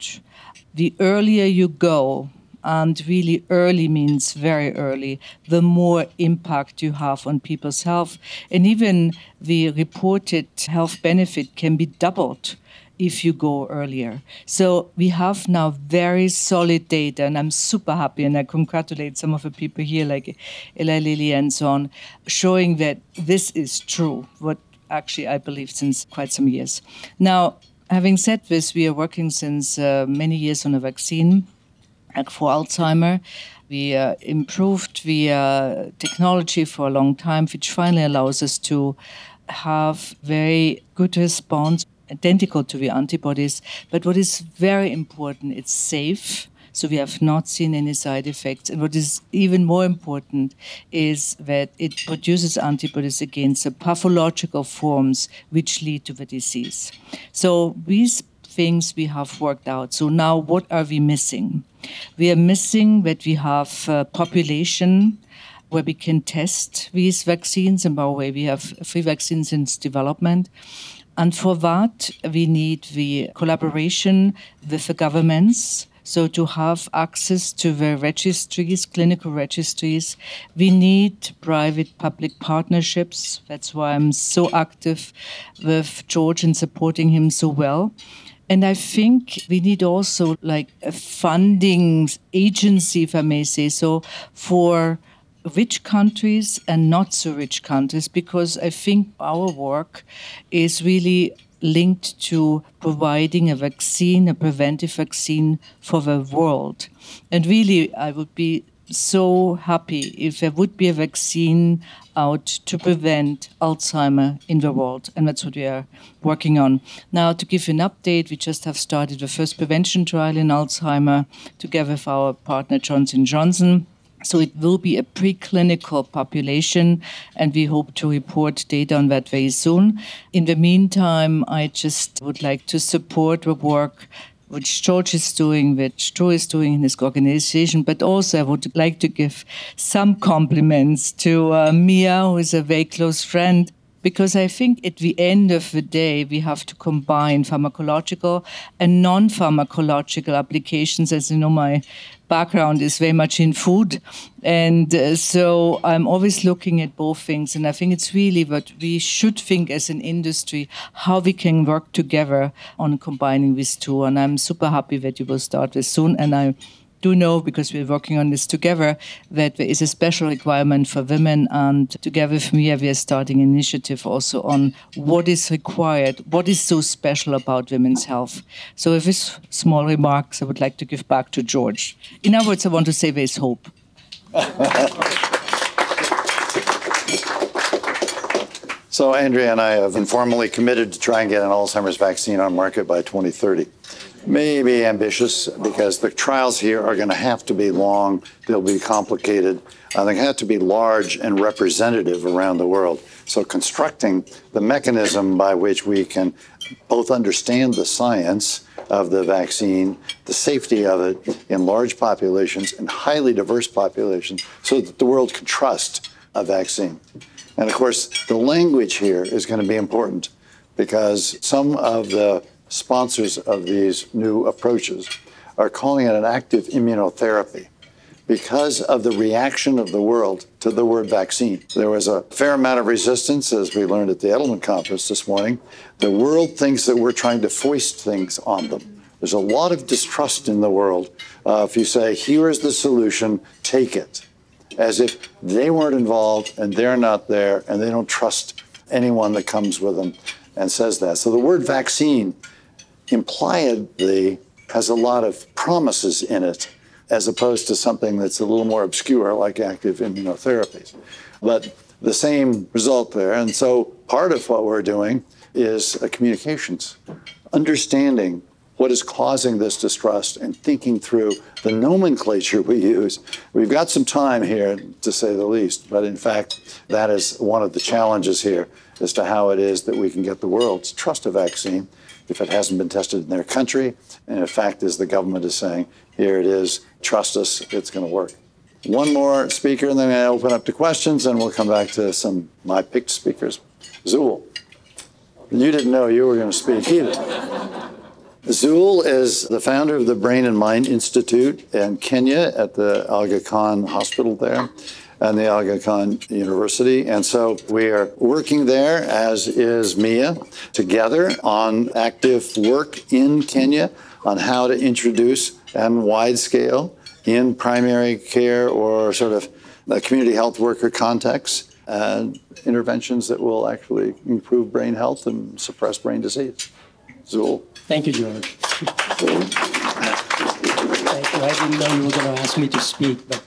the earlier you go, and really early means very early, the more impact you have on people's health. And even the reported health benefit can be doubled if you go earlier. So we have now very solid data, and I'm super happy, and I congratulate some of the people here, like Eli Lilly and so on, showing that this is true, what actually I believe since quite some years. Now, having said this, we are working since uh, many years on a vaccine for Alzheimer. We uh, improved the uh, technology for a long time, which finally allows us to have very good response identical to the antibodies. But what is very important, it's safe. So we have not seen any side effects. And what is even more important is that it produces antibodies against the pathological forms which lead to the disease. So these things we have worked out. So now what are we missing? We are missing that we have a population where we can test these vaccines. And by the way, we have three vaccines in development. And for that, we need the collaboration with the governments. So, to have access to the registries, clinical registries, we need private public partnerships. That's why I'm so active with George and supporting him so well. And I think we need also like a funding agency, if I may say so, for rich countries and not so rich countries because I think our work is really linked to providing a vaccine, a preventive vaccine for the world. And really, I would be so happy if there would be a vaccine out to prevent Alzheimer in the world. And that's what we are working on. Now, to give you an update, we just have started the first prevention trial in Alzheimer together with our partner Johnson Johnson. So it will be a preclinical population, and we hope to report data on that very soon. In the meantime, I just would like to support the work which George is doing, which Joe is doing in his organization, but also I would like to give some compliments to uh, Miia, who is a very close friend because I think at the end of the day, we have to combine pharmacological and non pharmacological applications. As you know, my background is very much in food. And uh, so I'm always looking at both things. And I think it's really what we should think as an industry how we can work together on combining these two. And I'm super happy that you will start this soon. And I do know, because we're working on this together, that there is a special requirement for women. And together with me, we are starting an initiative also on what is required, what is so special about women's health. So, with these small remarks, I would like to give back to George. In other words, I want to say there's hope. [LAUGHS] So, Andrea and I have informally committed to try and get an Alzheimer's vaccine on market by 2030 maybe ambitious because the trials here are going to have to be long, they'll be complicated, uh, they have to be large and representative around the world. So, constructing the mechanism by which we can both understand the science of the vaccine, the safety of it in large populations and highly diverse populations, so that the world can trust a vaccine. And of course, the language here is going to be important because some of the sponsors of these new approaches are calling it an active immunotherapy because of the reaction of the world to the word vaccine. There was a fair amount of resistance, as we learned at the Edelman conference this morning. The world thinks that we're trying to foist things on them. There's a lot of distrust in the world. Uh, if you say, here is the solution, take it, as if they weren't involved and they're not there and they don't trust anyone that comes with them and says that. So the word vaccine impliedly has a lot of promises in it as opposed to something that's a little more obscure like active immunotherapies. But the same result there. And so part of what we're doing is communications, understanding what is causing this distrust and thinking through the nomenclature we use. We've got some time here, to say the least, but in fact, that is one of the challenges here as to how it is that we can get the world to trust a vaccine if it hasn't been tested in their country. And in fact, as the government is saying, here it is, trust us, it's going to work. One more speaker, and then I open up to questions, and we'll come back to some my picked speakers. Zul, you didn't know you were going to speak either. Zul is the founder of the Brain and Mind Institute in Kenya at the Aga Khan Hospital there and the Aga Khan University. And so we are working there, as is Miia, together on active work in Kenya on how to introduce and wide scale in primary care or sort of community health worker context uh, interventions that will actually improve brain health and suppress brain disease. Zul. Thank you, George. Thank you. I didn't know you were going to ask me to speak, but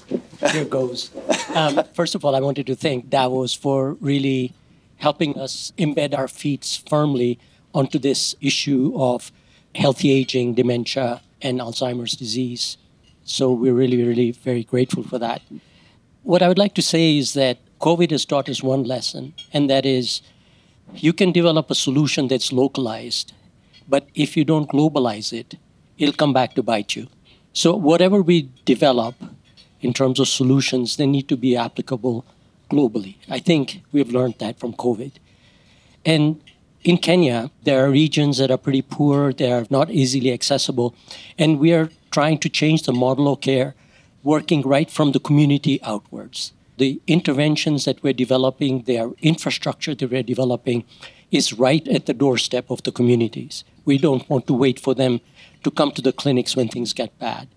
here goes. Um, first of all, I wanted to thank Davos for really helping us embed our feet firmly onto this issue of healthy aging, dementia, and Alzheimer's disease. So we're really, really very grateful for that. What I would like to say is that COVID has taught us one lesson, and that is you can develop a solution that's localized, but if you don't globalize it, it'll come back to bite you. So, whatever we develop in terms of solutions, they need to be applicable globally. I think we've learned that from COVID. And in Kenya, there are regions that are pretty poor, they are not easily accessible, and we are trying to change the model of care, working right from the community outwards. The interventions that we're developing, their infrastructure that we're developing, is right at the doorstep of the communities. We don't want to wait for them to come to the clinics when things get bad.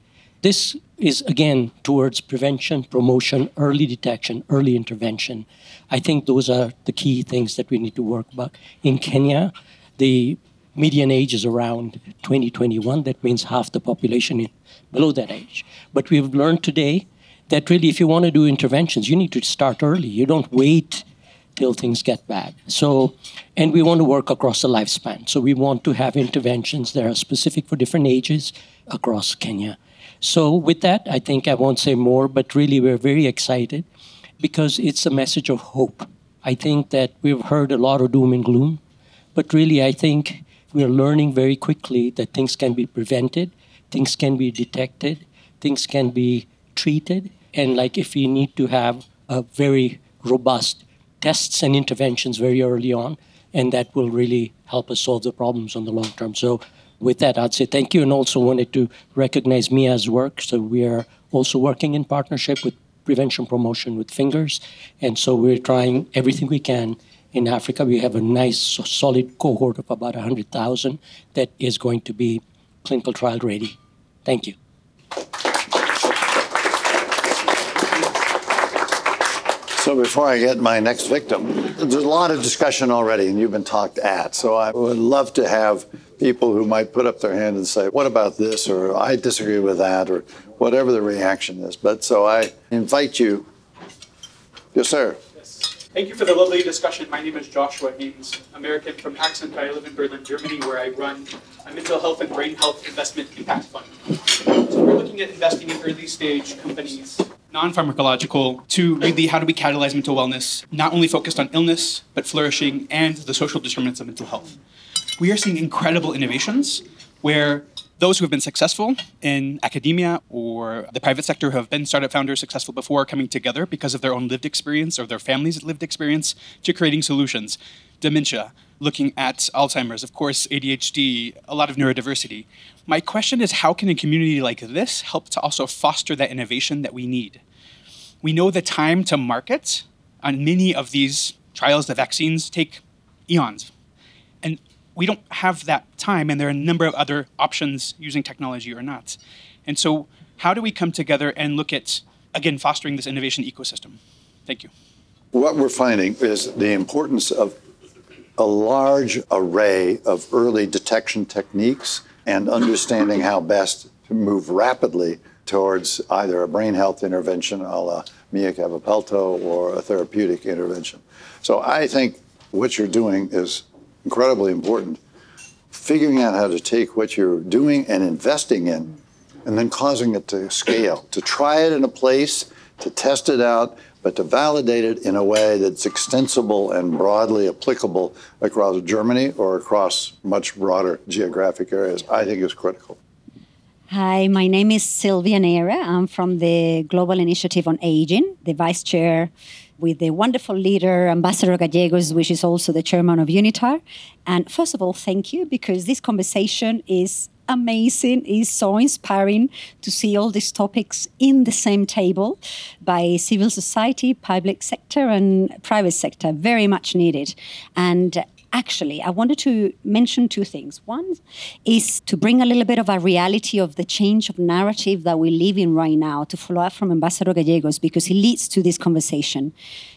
This is again towards prevention, promotion, early detection, early intervention. I think those are the key things that we need to work about. In Kenya, the median age is around 2021. That means half the population is below that age. But we've learned today that really, if you want to do interventions, you need to start early. You don't wait till things get bad. So, and we want to work across the lifespan. So we want to have interventions that are specific for different ages across Kenya. So, with that, I think I won't say more, but really, we're very excited because it's a message of hope. I think that we've heard a lot of doom and gloom, but really, I think we're learning very quickly that things can be prevented, things can be detected, things can be treated. And like if we need to have a very robust tests and interventions very early on, and that will really help us solve the problems on the long term. So with that, I'd say thank you and also wanted to recognize Miia's work. So we are also working in partnership with Prevention Promotion with Fingers. And so we're trying everything we can in Africa. We have a nice, solid cohort of about 100,000 that is going to be clinical trial ready. Thank you. So before I get my next victim, there's a lot of discussion already, and you've been talked at. So I would love to have people who might put up their hand and say, What about this? or I disagree with that, or whatever the reaction is. But so I invite you. Yes, sir. Yes. Thank you for the lovely discussion. My name is Joshua Haynes, American from Accent. I live in Berlin, Germany, where I run a mental health and brain health investment impact fund. So we're looking at investing in early stage companies, non pharmacological, to really how do we catalyze mental wellness, not only focused on illness, but flourishing and the social determinants of mental health. We are seeing incredible innovations where those who have been successful in academia or the private sector who have been startup founders successful before coming together because of their own lived experience or their family's lived experience to creating solutions. Dementia, looking at Alzheimer's, of course, ADHD, a lot of neurodiversity. My question is how can a community like this help to also foster that innovation that we need? We know the time to market on many of these trials, the vaccines take eons. We don't have that time, and there are a number of other options using technology or not. And so, how do we come together and look at, again, fostering this innovation ecosystem? Thank you. What we're finding is the importance of a large array of early detection techniques and understanding how best to move rapidly towards either a brain health intervention a la Miia Kivipelto or a therapeutic intervention. So I think what you're doing is incredibly important. Figuring out how to take what you're doing and investing in and then causing it to scale, to try it in a place, to test it out, but to validate it in a way that's extensible and broadly applicable across Germany or across much broader geographic areas, I think is critical. Hi, my name is Sylvia Nera. I'm from the Global Initiative on Aging, the vice chair with the wonderful leader, Ambassador Gallegos, which is also the chairman of UNITAR. And first of all, thank you because this conversation is amazing. It's so inspiring to see all these topics in the same table by civil society, public sector, and private sector. Very much needed. And actually, I wanted to mention two things. One is to bring a little bit of a reality of the change of narrative that we live in right now, to follow up from Ambassador Gallegos, because he leads to this conversation.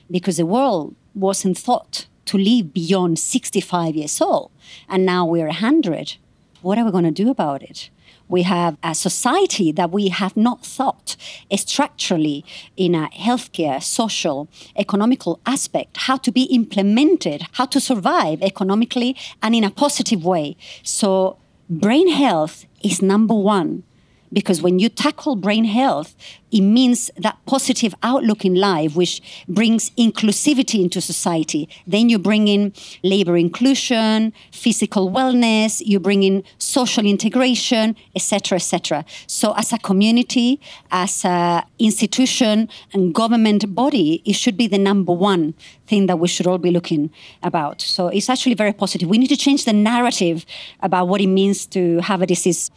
Because the world wasn't thought to live beyond 65 years old, and now we're 100. What are we going to do about it? We have a society that we have not thought structurally in a healthcare, social, economical aspect, how to be implemented, how to survive economically and in a positive way. So, brain health is number one because when you tackle brain health, it means that positive outlook in life, which brings inclusivity into society. Then you bring in labor inclusion, physical wellness, you bring in social integration, etc., etc. So, as a community, as an institution and government body, it should be the number one thing that we should all be looking about. So, it's actually very positive. We need to change the narrative about what it means to have a disease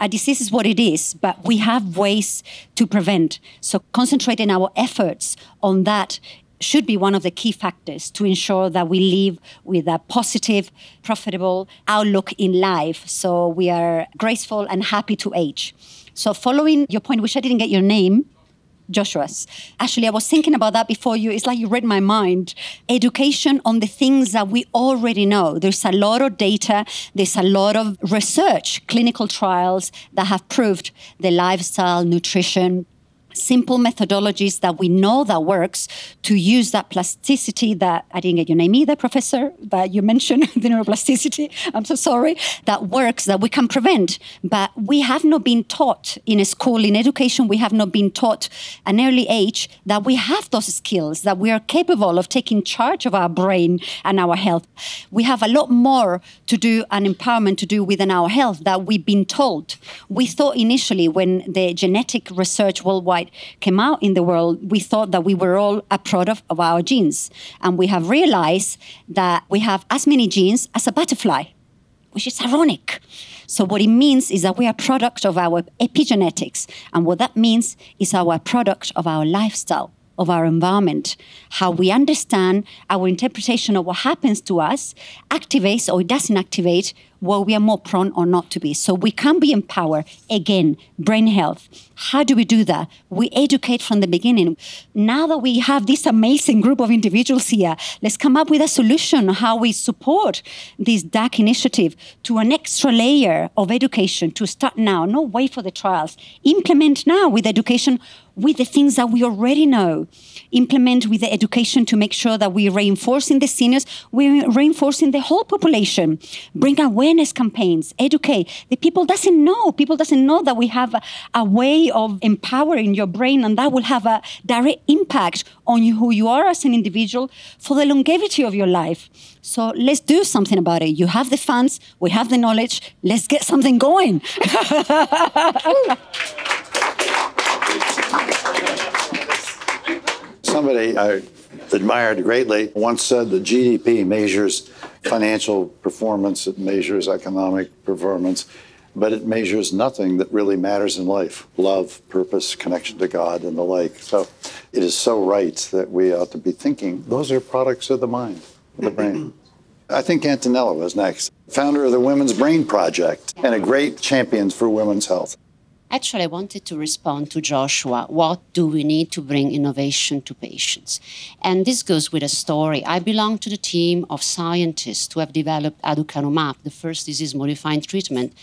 a disease is what it is, but we have ways to prevent. So concentrating our efforts on that should be one of the key factors to ensure that we live with a positive, profitable outlook in life. So we are graceful and happy to age. So following your point, which I didn't get your name, Joshua's. Actually, I was thinking about that before you. It's like you read my mind. Education on the things that we already know. There's a lot of data, there's a lot of research, clinical trials that have proved the lifestyle, nutrition, simple methodologies that we know that works to use that plasticity that I didn't get your name either, Professor, that you mentioned, [LAUGHS] the neuroplasticity. I'm so sorry. That works, that we can prevent. But we have not been taught in a school, in education, we have not been taught an early age that we have those skills, that we are capable of taking charge of our brain and our health. We have a lot more to do and empowerment to do within our health that we've been told. We thought initially when the genetic research worldwide came out in the world, we thought that we were all a product of our genes. And we have realized that we have as many genes as a butterfly, which is ironic. So, what it means is that we are product of our epigenetics. And what that means is our product of our lifestyle of our environment, how we understand our interpretation of what happens to us activates or doesn't activate what we are more prone or not to be. So we can be empowered. Again, brain health. How do we do that? We educate from the beginning. Now that we have this amazing group of individuals here, let's come up with a solution how we support this DAC initiative to an extra layer of education to start now, no wait for the trials. Implement now with education with the things that we already know. Implement with the education to make sure that we're reinforcing the seniors, we're reinforcing the whole population. Bring awareness awareness campaigns, educate. The people doesn't know. People doesn't know that we have a, a way of empowering your brain and that will have a direct impact on you, who you are as an individual for the longevity of your life. So let's do something about it. You have the funds, we have the knowledge, let's get something going. [LAUGHS] Somebody I admired greatly once said that GDP measures financial performance, it measures economic performance, but it measures nothing that really matters in life love, purpose, connection to God, and the like. So it is so right that we ought to be thinking those are products of the mind, the brain. I think Antonella was next, founder of the Women's Brain Project and a great champion for women's health. Actually, I wanted to respond to Joshua. What do we need to bring innovation to patients? And this goes with a story. I belong to the team of scientists who have developed aducanumab, the first disease modifying treatment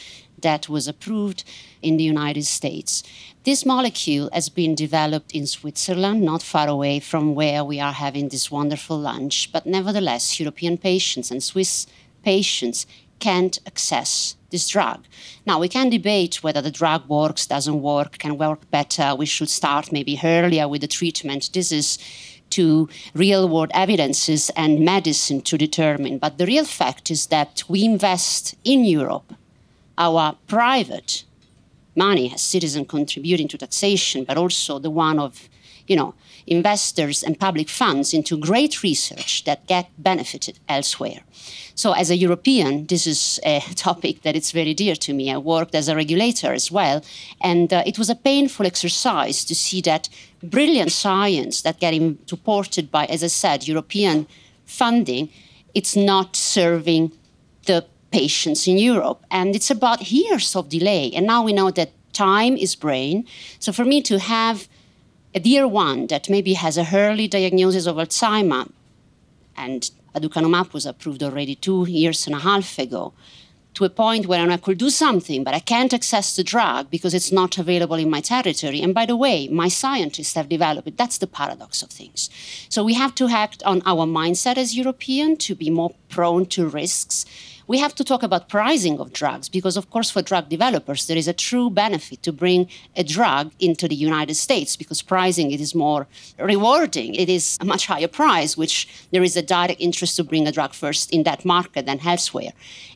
that was approved in the United States. This molecule has been developed in Switzerland, not far away from where we are having this wonderful lunch, but nevertheless, European patients and Swiss patients can't access this drug. Now, we can debate whether the drug works, doesn't work, can work better. We should start maybe earlier with the treatment. This is to real world evidences and medicine to determine. But the real fact is that we invest in Europe our private money as citizens contributing to taxation, but also the one of you know, investors and public funds into great research that get benefited elsewhere. So, as a European, this is a [LAUGHS] topic that is very dear to me. I worked as a regulator as well, and uh, it was a painful exercise to see that brilliant science that getting supported by, as I said, European funding, it's not serving the patients in Europe. And it's about years of delay. And now we know that time is brain. So for me to have a dear one that maybe has a early diagnosis of Alzheimer, and aducanumab was approved already two years and a half ago, to a point where I could do something, but I can't access the drug because it's not available in my territory. And by the way, my scientists have developed it. That's the paradox of things. So we have to act on our mindset as European to be more prone to risks we have to talk about pricing of drugs because, of course, for drug developers, there is a true benefit to bring a drug into the United States because pricing it is more rewarding. It is a much higher price, which there is a direct interest to bring a drug first in that market than elsewhere.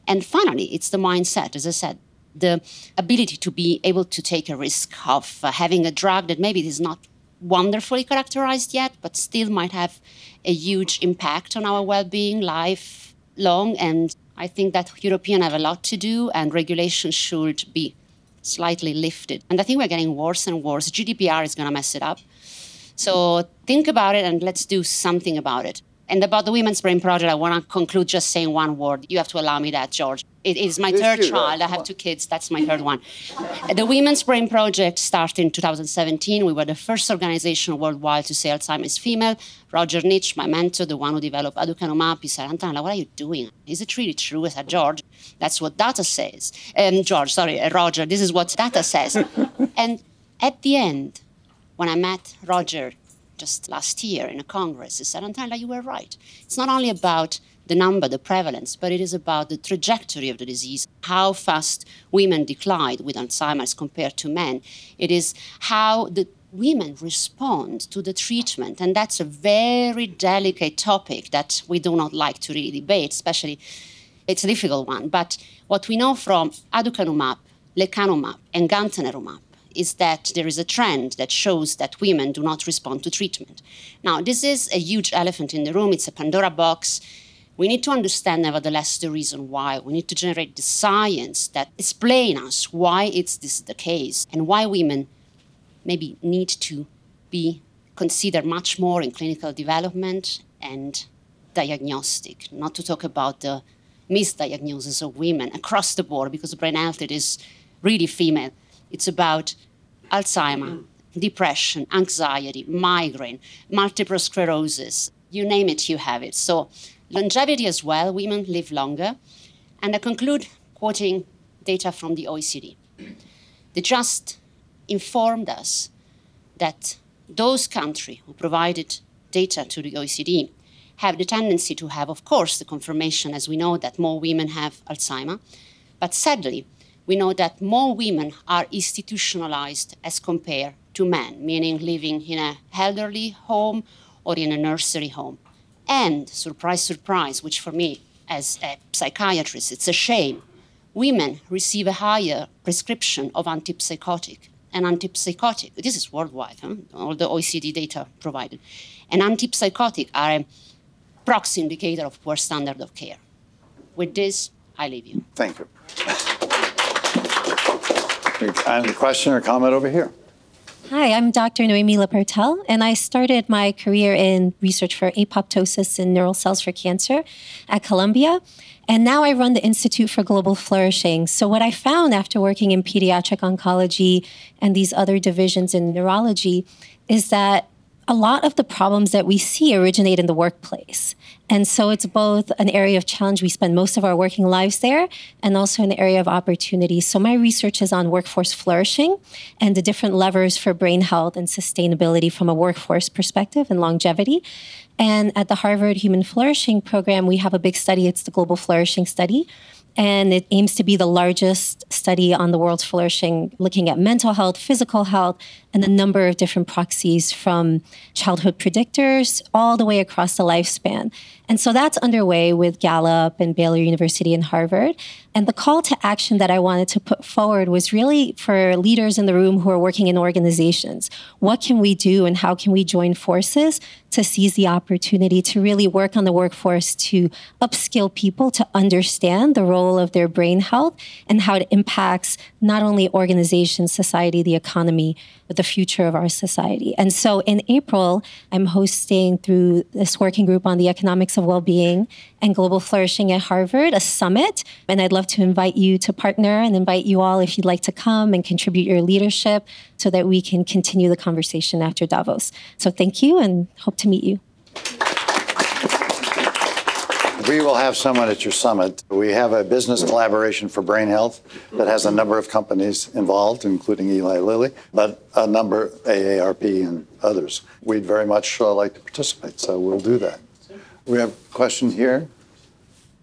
And finally, it's the mindset, as I said, the ability to be able to take a risk of uh, having a drug that maybe is not wonderfully characterized yet, but still might have a huge impact on our well-being, life long, and I think that Europeans have a lot to do, and regulation should be slightly lifted. And I think we're getting worse and worse. GDPR is going to mess it up. So think about it and let's do something about it. And about the Women's Brain Project, I want to conclude just saying one word. You have to allow me that, George. It is my third child. I have two kids. That's my third one. The Women's Brain Project started in 2017. We were the first organization worldwide to say Alzheimer's female. Roger Nitsch, my mentor, the one who developed aducanumab, he said, Antonella, what are you doing? Is it really true? I said, George, that's what data says. Um, George, sorry, uh, Roger, this is what data says. [LAUGHS] and at the end, when I met Roger just last year in a congress, he said, Antonella, you were right. It's not only about the number, the prevalence, but it is about the trajectory of the disease, how fast women decline with Alzheimer's compared to men. It is how the women respond to the treatment. And that's a very delicate topic that we do not like to really debate, especially it's a difficult one. But what we know from aducanumab, lecanemab, and gantenerumab is that there is a trend that shows that women do not respond to treatment. Now, this is a huge elephant in the room. It's a Pandora box. We need to understand, nevertheless, the reason why. We need to generate the science that explain us why it's this the case and why women maybe need to be considered much more in clinical development and diagnostic, not to talk about the misdiagnosis of women across the board, because brain health it is really female it's about Alzheimer, mm-hmm. depression, anxiety, migraine, multiple sclerosis. You name it, you have it. So, longevity as well, women live longer. And I conclude quoting data from the OECD. They just informed us that those countries who provided data to the OECD have the tendency to have, of course, the confirmation, as we know, that more women have Alzheimer. But sadly, we know that more women are institutionalized as compared to men, meaning living in a elderly home or in a nursery home. And surprise, surprise, which for me as a psychiatrist, it's a shame, women receive a higher prescription of antipsychotic. An antipsychotic, this is worldwide, huh? all the OECD data provided. An antipsychotic are a proxy indicator of poor standard of care. With this, I leave you. Thank you. [LAUGHS] And a question or comment over here? Hi, I'm Dr. Noemi Lepertel, and I started my career in research for apoptosis in neural cells for cancer at Columbia. And now I run the Institute for Global Flourishing. So, what I found after working in pediatric oncology and these other divisions in neurology is that a lot of the problems that we see originate in the workplace. And so it's both an area of challenge. We spend most of our working lives there and also an area of opportunity. So my research is on workforce flourishing and the different levers for brain health and sustainability from a workforce perspective and longevity. And at the Harvard Human Flourishing Program, we have a big study. It's the Global Flourishing Study and it aims to be the largest study on the world's flourishing, looking at mental health, physical health, and a number of different proxies from childhood predictors all the way across the lifespan. And so that's underway with Gallup and Baylor University and Harvard. And the call to action that I wanted to put forward was really for leaders in the room who are working in organizations. What can we do and how can we join forces to seize the opportunity to really work on the workforce to upskill people to understand the role of their brain health and how it impacts not only organizations, society, the economy, but the future of our society. And so in April, I'm hosting through this working group on the economics of well being and global flourishing at Harvard a summit. And I'd love to invite you to partner and invite you all if you'd like to come and contribute your leadership so that we can continue the conversation after Davos. So thank you and hope to meet you. We will have someone at your summit. We have a business collaboration for brain health that has a number of companies involved, including Eli Lilly, but a number, AARP and others. We'd very much uh, like to participate, so we'll do that. We have a question here.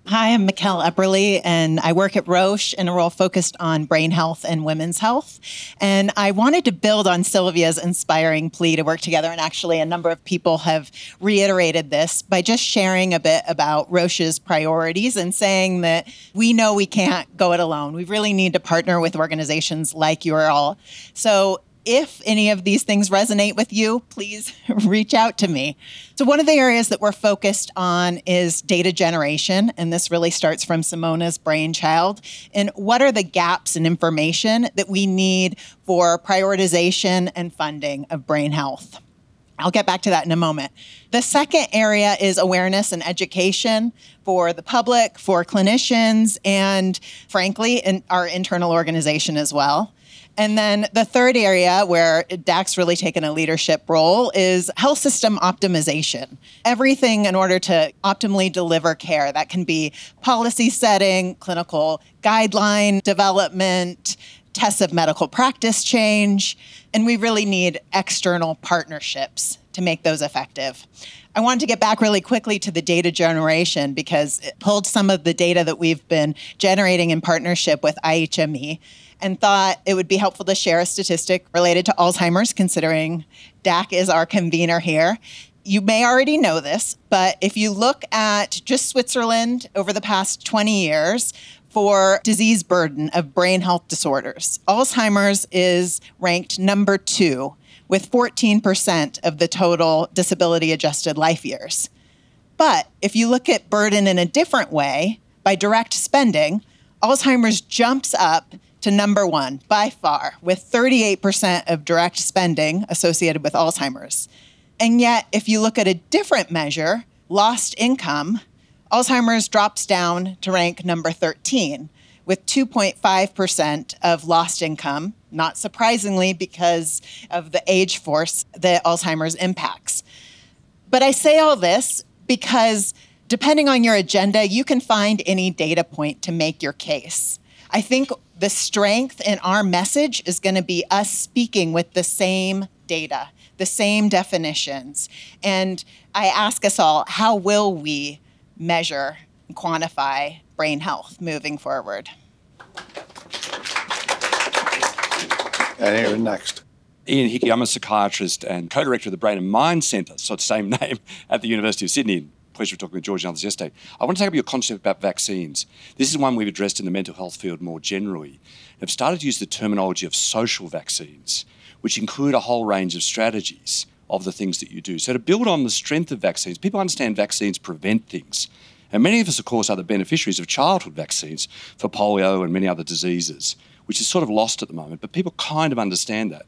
Hi, I'm Mikkel Epperly, and I work at Roche in a role focused on brain health and women's health. And I wanted to build on Sylvia's inspiring plea to work together. And actually, a number of people have reiterated this by just sharing a bit about Roche's priorities and saying that we know we can't go it alone. We really need to partner with organizations like you all. So if any of these things resonate with you, please [LAUGHS] reach out to me. So, one of the areas that we're focused on is data generation, and this really starts from Simona's brainchild. And what are the gaps in information that we need for prioritization and funding of brain health? I'll get back to that in a moment. The second area is awareness and education for the public, for clinicians, and frankly, in our internal organization as well. And then the third area where DAC's really taken a leadership role is health system optimization. Everything in order to optimally deliver care. That can be policy setting, clinical guideline development, tests of medical practice change, and we really need external partnerships to make those effective. I wanted to get back really quickly to the data generation because it pulled some of the data that we've been generating in partnership with IHME and thought it would be helpful to share a statistic related to Alzheimer's, considering DAC is our convener here. You may already know this, but if you look at just Switzerland over the past 20 years, for disease burden of brain health disorders. Alzheimer's is ranked number two with 14% of the total disability adjusted life years. But if you look at burden in a different way, by direct spending, Alzheimer's jumps up to number one by far, with 38% of direct spending associated with Alzheimer's. And yet, if you look at a different measure, lost income, Alzheimer's drops down to rank number 13, with 2.5% of lost income, not surprisingly because of the age force that Alzheimer's impacts. But I say all this because depending on your agenda, you can find any data point to make your case. I think the strength in our message is going to be us speaking with the same data, the same definitions. And I ask us all, how will we measure and quantify brain health moving forward? And here next. Ian Hickey, I'm a psychiatrist and co director of the Brain and Mind Centre, so it's the same [LAUGHS] name, at the University of Sydney. Pleasure talking with George and others yesterday. I want to take up your concept about vaccines. This is one we've addressed in the mental health field more generally. I've started to use the terminology of social vaccines, which include a whole range of strategies of the things that you do. So, to build on the strength of vaccines, people understand vaccines prevent things. And many of us, of course, are the beneficiaries of childhood vaccines for polio and many other diseases, which is sort of lost at the moment, but people kind of understand that.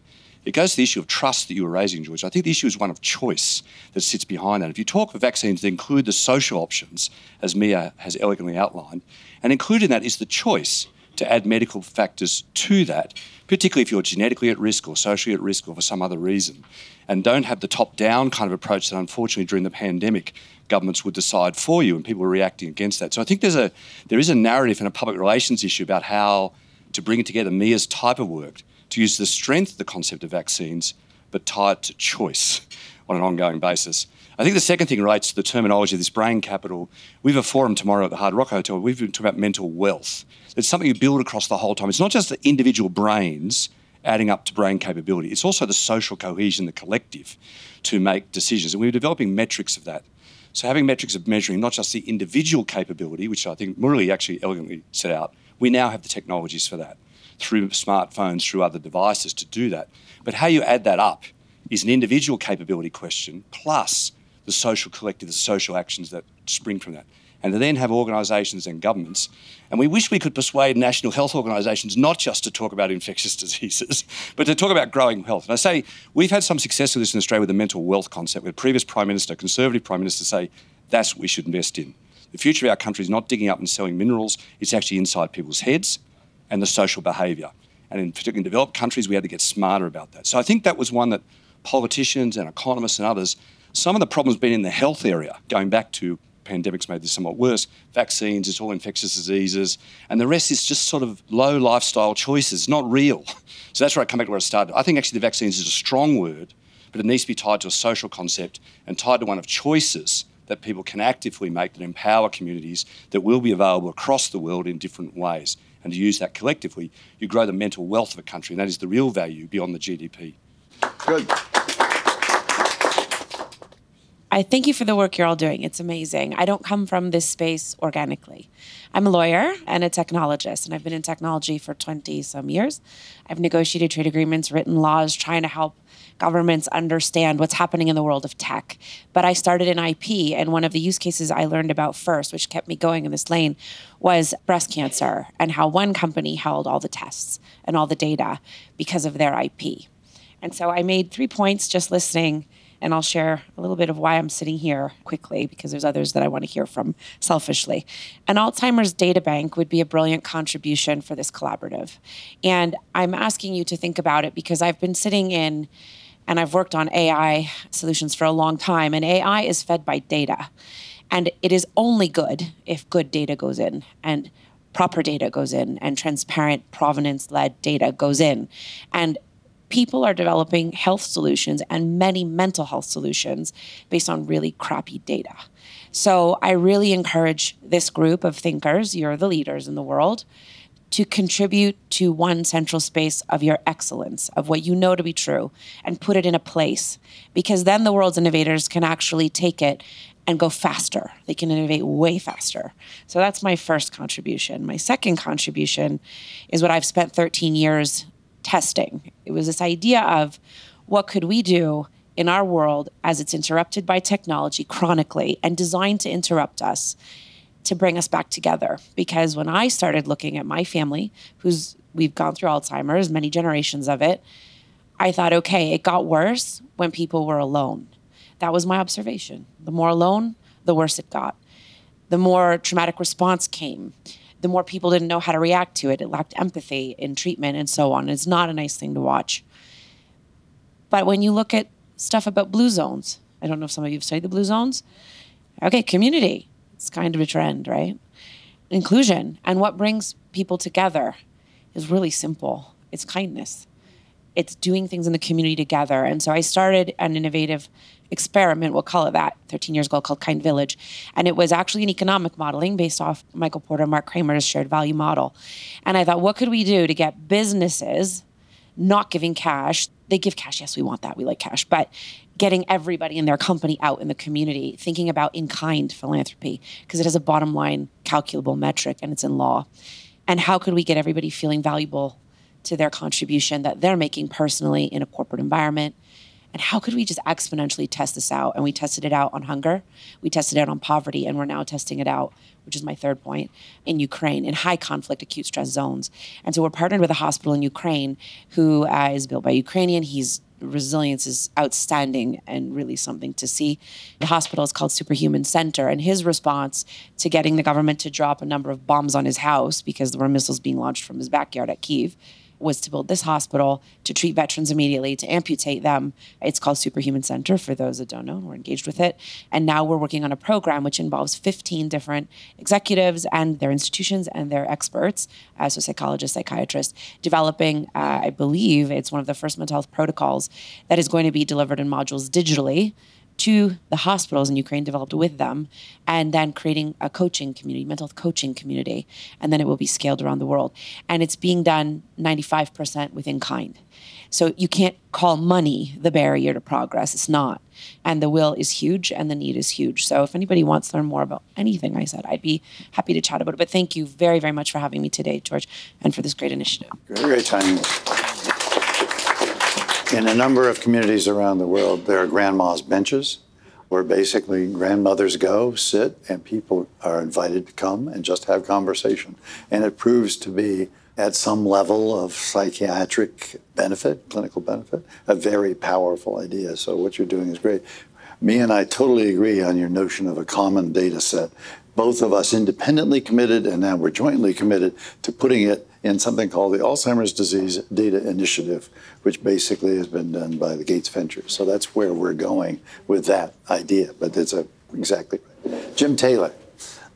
It goes to the issue of trust that you were raising, George. I think the issue is one of choice that sits behind that. If you talk of vaccines that include the social options, as Miia has elegantly outlined, and included in that is the choice to add medical factors to that, particularly if you're genetically at risk or socially at risk or for some other reason, and don't have the top down kind of approach that unfortunately during the pandemic governments would decide for you and people were reacting against that. So I think there's a there is a narrative and a public relations issue about how to bring it together Miia's type of work to use the strength of the concept of vaccines, but tie it to choice on an ongoing basis. I think the second thing relates to the terminology of this brain capital. We have a forum tomorrow at the Hard Rock Hotel. We've been talking about mental wealth. It's something you build across the whole time. It's not just the individual brains adding up to brain capability, it's also the social cohesion, the collective to make decisions. And we're developing metrics of that. So having metrics of measuring not just the individual capability, which I think Merali actually elegantly set out, we now have the technologies for that through smartphones, through other devices to do that. But how you add that up is an individual capability question plus the social collective, the social actions that spring from that. And to then have organisations and governments, and we wish we could persuade national health organisations not just to talk about infectious [LAUGHS] diseases, but to talk about growing health. And I say we've had some success with this in Australia with the mental wealth concept, with previous Prime Minister, Conservative Prime Minister, say that's what we should invest in. The future of our country is not digging up and selling minerals, it's actually inside people's heads and the social behaviour. And in particularly in developed countries, we had to get smarter about that. So I think that was one that politicians and economists and others, some of the problems been in the health area, going back to pandemics made this somewhat worse. Vaccines, it's all infectious diseases, and the rest is just sort of low lifestyle choices, not real. [LAUGHS] So that's where I come back to where I started. I think actually the vaccines is a strong word, but it needs to be tied to a social concept and tied to one of choices that people can actively make that empower communities that will be available across the world in different ways and to use that collectively, you grow the mental wealth of a country, and that is the real value beyond the GDP. Good. I thank you for the work you're all doing. It's amazing. I don't come from this space organically. I'm a lawyer and a technologist, and I've been in technology for 20 some years. I've negotiated trade agreements, written laws, trying to help governments understand what's happening in the world of tech. But I started in IP, and one of the use cases I learned about first, which kept me going in this lane, was breast cancer and how one company held all the tests and all the data because of their IP. And so I made three points just listening and I'll share a little bit of why I'm sitting here quickly because there's others that I want to hear from selfishly. An Alzheimer's data bank would be a brilliant contribution for this collaborative. And I'm asking you to think about it because I've been sitting in and I've worked on AI solutions for a long time, and AI is fed by data. And it is only good if good data goes in and proper data goes in and transparent provenance led data goes in. And people are developing health solutions and many mental health solutions based on really crappy data. So I really encourage this group of thinkers, you're the leaders in the world, to contribute to one central space of your excellence, of what you know to be true, and put it in a place. Because then the world's innovators can actually take it and go faster. They can innovate way faster. So that's my first contribution. My second contribution is what I've spent 13 years testing. It was this idea of what could we do in our world as it's interrupted by technology chronically and designed to interrupt us to bring us back together. Because when I started looking at my family, who's we've gone through Alzheimer's, many generations of it, I thought, okay, it got worse when people were alone. That was my observation. The more alone, the worse it got. The more traumatic response came, the more people didn't know how to react to it. It lacked empathy in treatment and so on. It's not a nice thing to watch. But when you look at stuff about blue zones, I don't know if some of you have studied the blue zones. Okay, community. It's kind of a trend, right? Inclusion. And what brings people together is really simple it's kindness. It's doing things in the community together. And so I started an innovative experiment, we'll call it that, 13 years ago called Kind Village. And it was actually an economic modeling based off Michael Porter Mark Kramer's shared value model. And I thought, what could we do to get businesses not giving cash? They give cash, yes, we want that, we like cash, but getting everybody in their company out in the community, thinking about in kind philanthropy, because it has a bottom line calculable metric and it's in law. And how could we get everybody feeling valuable to their contribution that they're making personally in a corporate environment? And how could we just exponentially test this out? And we tested it out on hunger, we tested it out on poverty, and we're now testing it out, which is my third point, in Ukraine, in high conflict acute stress zones. And so we're partnered with a hospital in Ukraine who uh, is built by Ukrainian. He's resilience is outstanding and really something to see. The hospital is called Superhuman Center, and his response to getting the government to drop a number of bombs on his house because there were missiles being launched from his backyard at Kiev was to build this hospital to treat veterans immediately, to amputate them. It's called Superhuman Center for those that don't know. We're engaged with it. And now we're working on a program which involves 15 different executives and their institutions and their experts, uh, so psychologists, psychiatrists, developing, uh, I believe it's one of the first mental health protocols that is going to be delivered in modules digitally to the hospitals in Ukraine, developed with them, and then creating a coaching community, mental health coaching community, and then it will be scaled around the world. And it's being done 95% within kind. So you can't call money the barrier to progress. It's not. And the will is huge and the need is huge. So if anybody wants to learn more about anything I said, I'd be happy to chat about it. But thank you very, very much for having me today, George, and for this great initiative. Great, great timing. In a number of communities around the world, there are grandma's benches where basically grandmothers go, sit, and people are invited to come and just have conversation. And it proves to be at some level of psychiatric benefit, clinical benefit, a very powerful idea. So what you're doing is great. Me and I totally agree on your notion of a common data set. Both of us independently committed, and now we're jointly committed to putting it in something called the Alzheimer's Disease Data Initiative, which basically has been done by the Gates Venture. So that's where we're going with that idea. But it's a, exactly right. Jim Taylor.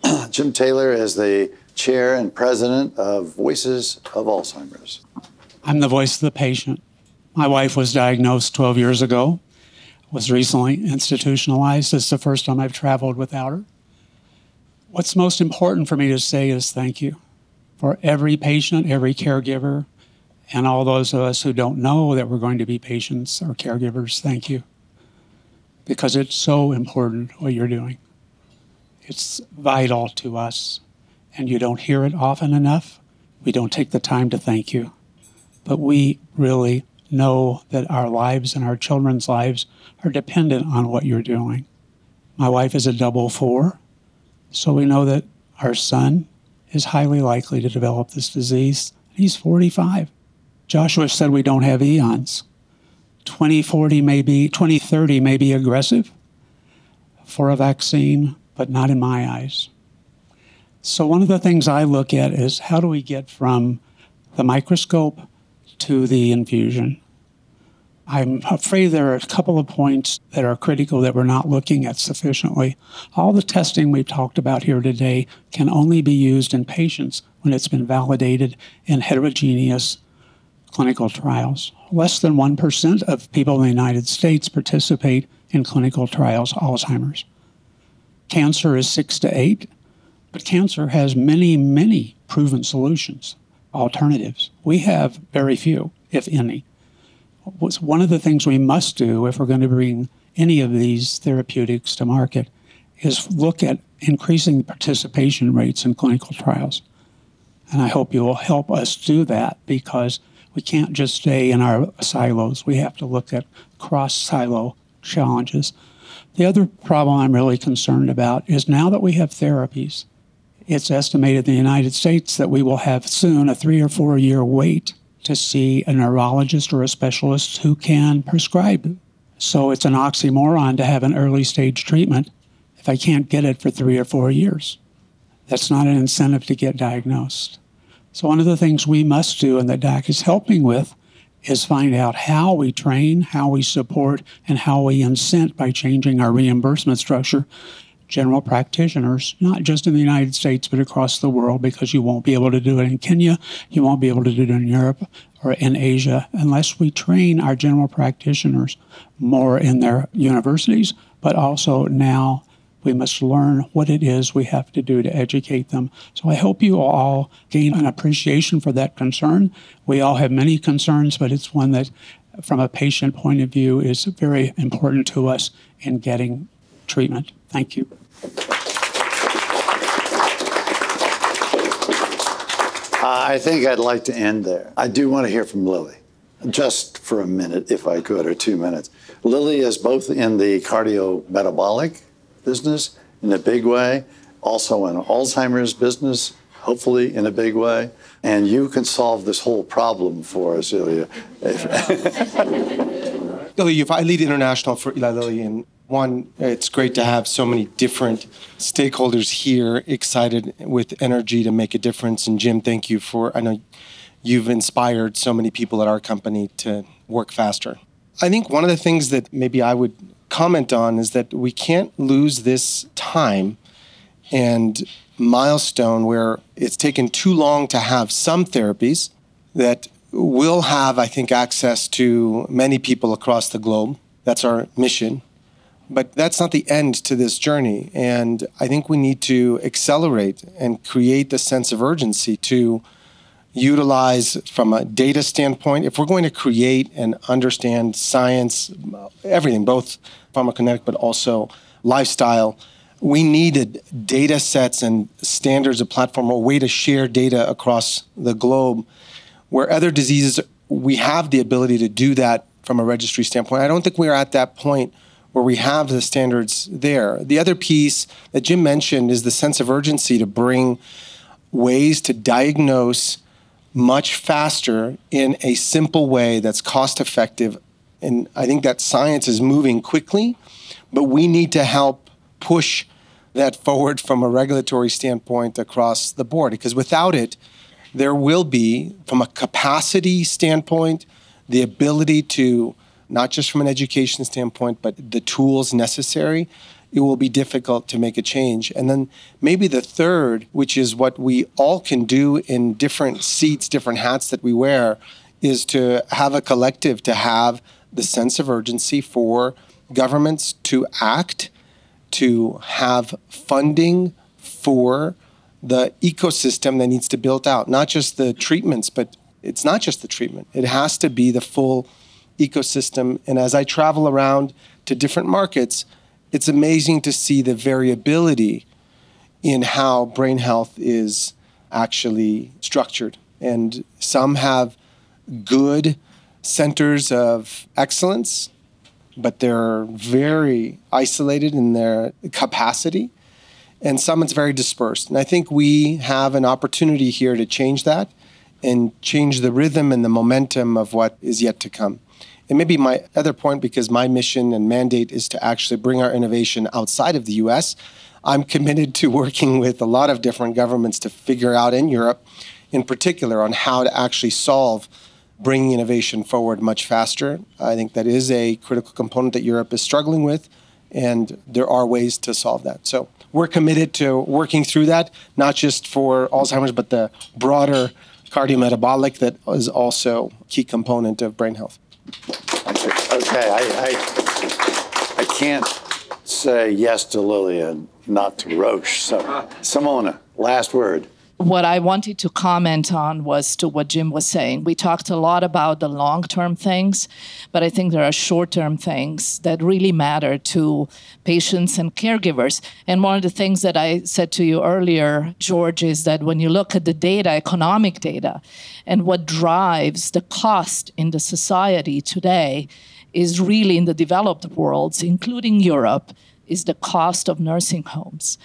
[CLEARS THROAT] Jim Taylor is the chair and president of Voices of Alzheimer's. I'm the voice of the patient. My wife was diagnosed 12 years ago, was recently institutionalized. It's the first time I've traveled without her. What's most important for me to say is thank you for every patient, every caregiver, and all those of us who don't know that we're going to be patients or caregivers, thank you. Because it's so important what you're doing. It's vital to us, and you don't hear it often enough. We don't take the time to thank you. But we really know that our lives and our children's lives are dependent on what you're doing. My wife is a double four, so we know that our son is highly likely to develop this disease. He's 45. Joshua said we don't have eons. 2040 may be, 2030 may be aggressive for a vaccine, but not in my eyes. So, one of the things I look at is how do we get from the microscope to the infusion? I'm afraid there are a couple of points that are critical that we're not looking at sufficiently. All the testing we've talked about here today can only be used in patients when it's been validated in heterogeneous clinical trials. Less than 1% of people in the United States participate in clinical trials Alzheimer's. Cancer is 6 to 8, but cancer has many, many proven solutions, alternatives. We have very few, if any one of the things we must do if we're going to bring any of these therapeutics to market is look at increasing the participation rates in clinical trials. And I hope you will help us do that because we can't just stay in our silos. We have to look at cross silo challenges. The other problem I'm really concerned about is now that we have therapies, it's estimated in the United States that we will have soon a three or four year wait to see a neurologist or a specialist who can prescribe. So it's an oxymoron to have an early stage treatment if I can't get it for three or four years. That's not an incentive to get diagnosed. So, one of the things we must do, and that DAC is helping with, is find out how we train, how we support, and how we incent by changing our reimbursement structure general practitioners, not just in the United States, but across the world, because you won't be able to do it in Kenya, you won't be able to do it in Europe or in Asia unless we train our general practitioners more in their universities, but also now we must learn what it is we have to do to educate them. So I hope you all gain an appreciation for that concern. We all have many concerns, but it's one that, from a patient point of view, is very important to us in getting treatment. Thank you. I think I'd like to end there. I do want to hear from Lilly, just for a minute, if I could, or two minutes. Lilly is both in the cardiometabolic business in a big way, also in Alzheimer's business, hopefully in a big way. And you can solve this whole problem for us, Ilya. Lily, if I lead international for Eli Lilly, and one, it's great to have so many different stakeholders here excited with energy to make a difference. And Jim, thank you for, I know you've inspired so many people at our company to work faster. I think one of the things that maybe I would comment on is that we can't lose this time and milestone where it's taken too long to have some therapies that will have, I think, access to many people across the globe. That's our mission. But that's not the end to this journey. And I think we need to accelerate and create the sense of urgency to utilize from a data standpoint. If we're going to create and understand science, everything, both pharmacokinetic but also lifestyle, we needed data sets and standards of platform, a way to share data across the globe. Where other diseases, we have the ability to do that from a registry standpoint. I don't think we're at that point where we have the standards there. The other piece that Jim mentioned is the sense of urgency to bring ways to diagnose much faster in a simple way that's cost effective. And I think that science is moving quickly, but we need to help push that forward from a regulatory standpoint across the board because without it, there will be, from a capacity standpoint, the ability to, not just from an education standpoint, but the tools necessary it will be difficult to make a change. And then maybe the third, which is what we all can do in different seats, different hats that we wear, is to have a collective, to have the sense of urgency for governments to act, to have funding for the ecosystem that needs to build out, not just the treatments, but it's not just the treatment. It has to be the full ecosystem. And as I travel around to different markets, it's amazing to see the variability in how brain health is actually structured. And some have good centers of excellence, but they're very isolated in their capacity. And some it's very dispersed. And I think we have an opportunity here to change that and change the rhythm and the momentum of what is yet to come. And maybe my other point, because my mission and mandate is to actually bring our innovation outside of the US, I'm committed to working with a lot of different governments to figure out in Europe, in particular, on how to actually solve bringing innovation forward much faster. I think that is a critical component that Europe is struggling with, and there are ways to solve that. So we're committed to working through that, not just for Alzheimer's, but the broader cardiometabolic that is also a key component of brain health. Okay, I, I, I can't say yes to Lillian, not to Roche. So, Simona, last word. What I wanted to comment on was to what Jim was saying. We talked a lot about the long term things, but I think there are short term things that really matter to patients and caregivers. And one of the things that I said to you earlier, George, is that when you look at the data, economic data, and what drives the cost in the society today is really in the developed worlds, including Europe, is the cost of nursing homes.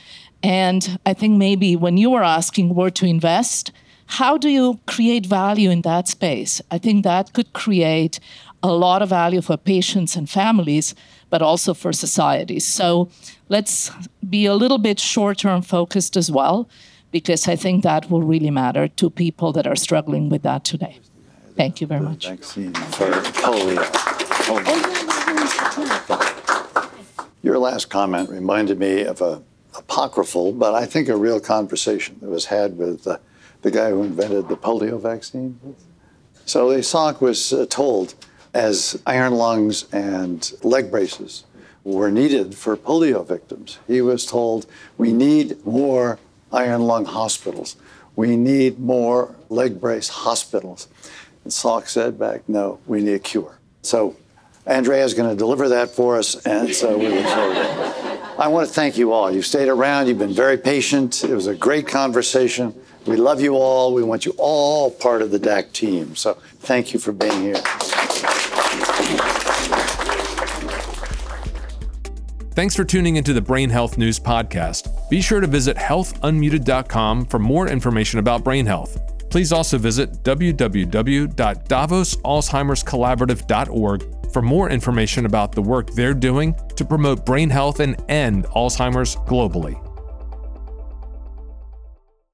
And I think maybe when you were asking where to invest, how do you create value in that space? I think that could create a lot of value for patients and families, but also for societies. So let's be a little bit short term focused as well, because I think that will really matter to people that are struggling with that today. Thank you very much. Vaccine for polio. polio. Your last comment reminded me of a apocryphal, but I think a real conversation that was had with uh, the guy who invented the polio vaccine. So Salk was uh, told as iron lungs and leg braces were needed for polio victims. He was told, we need more iron lung hospitals. We need more leg brace hospitals. And Salk said back, no, we need a cure. So Andrea is going to deliver that for us, and so we look forward. I want to thank you all. You've stayed around, you've been very patient. It was a great conversation. We love you all. We want you all part of the DAC team. So thank you for being here. Thanks for tuning into the Brain Health News Podcast. Be sure to visit healthunmuted.com for more information about brain health. Please also visit www.davosalzheimerscollaborative.org for more information about the work they're doing to promote brain health and end Alzheimer's globally.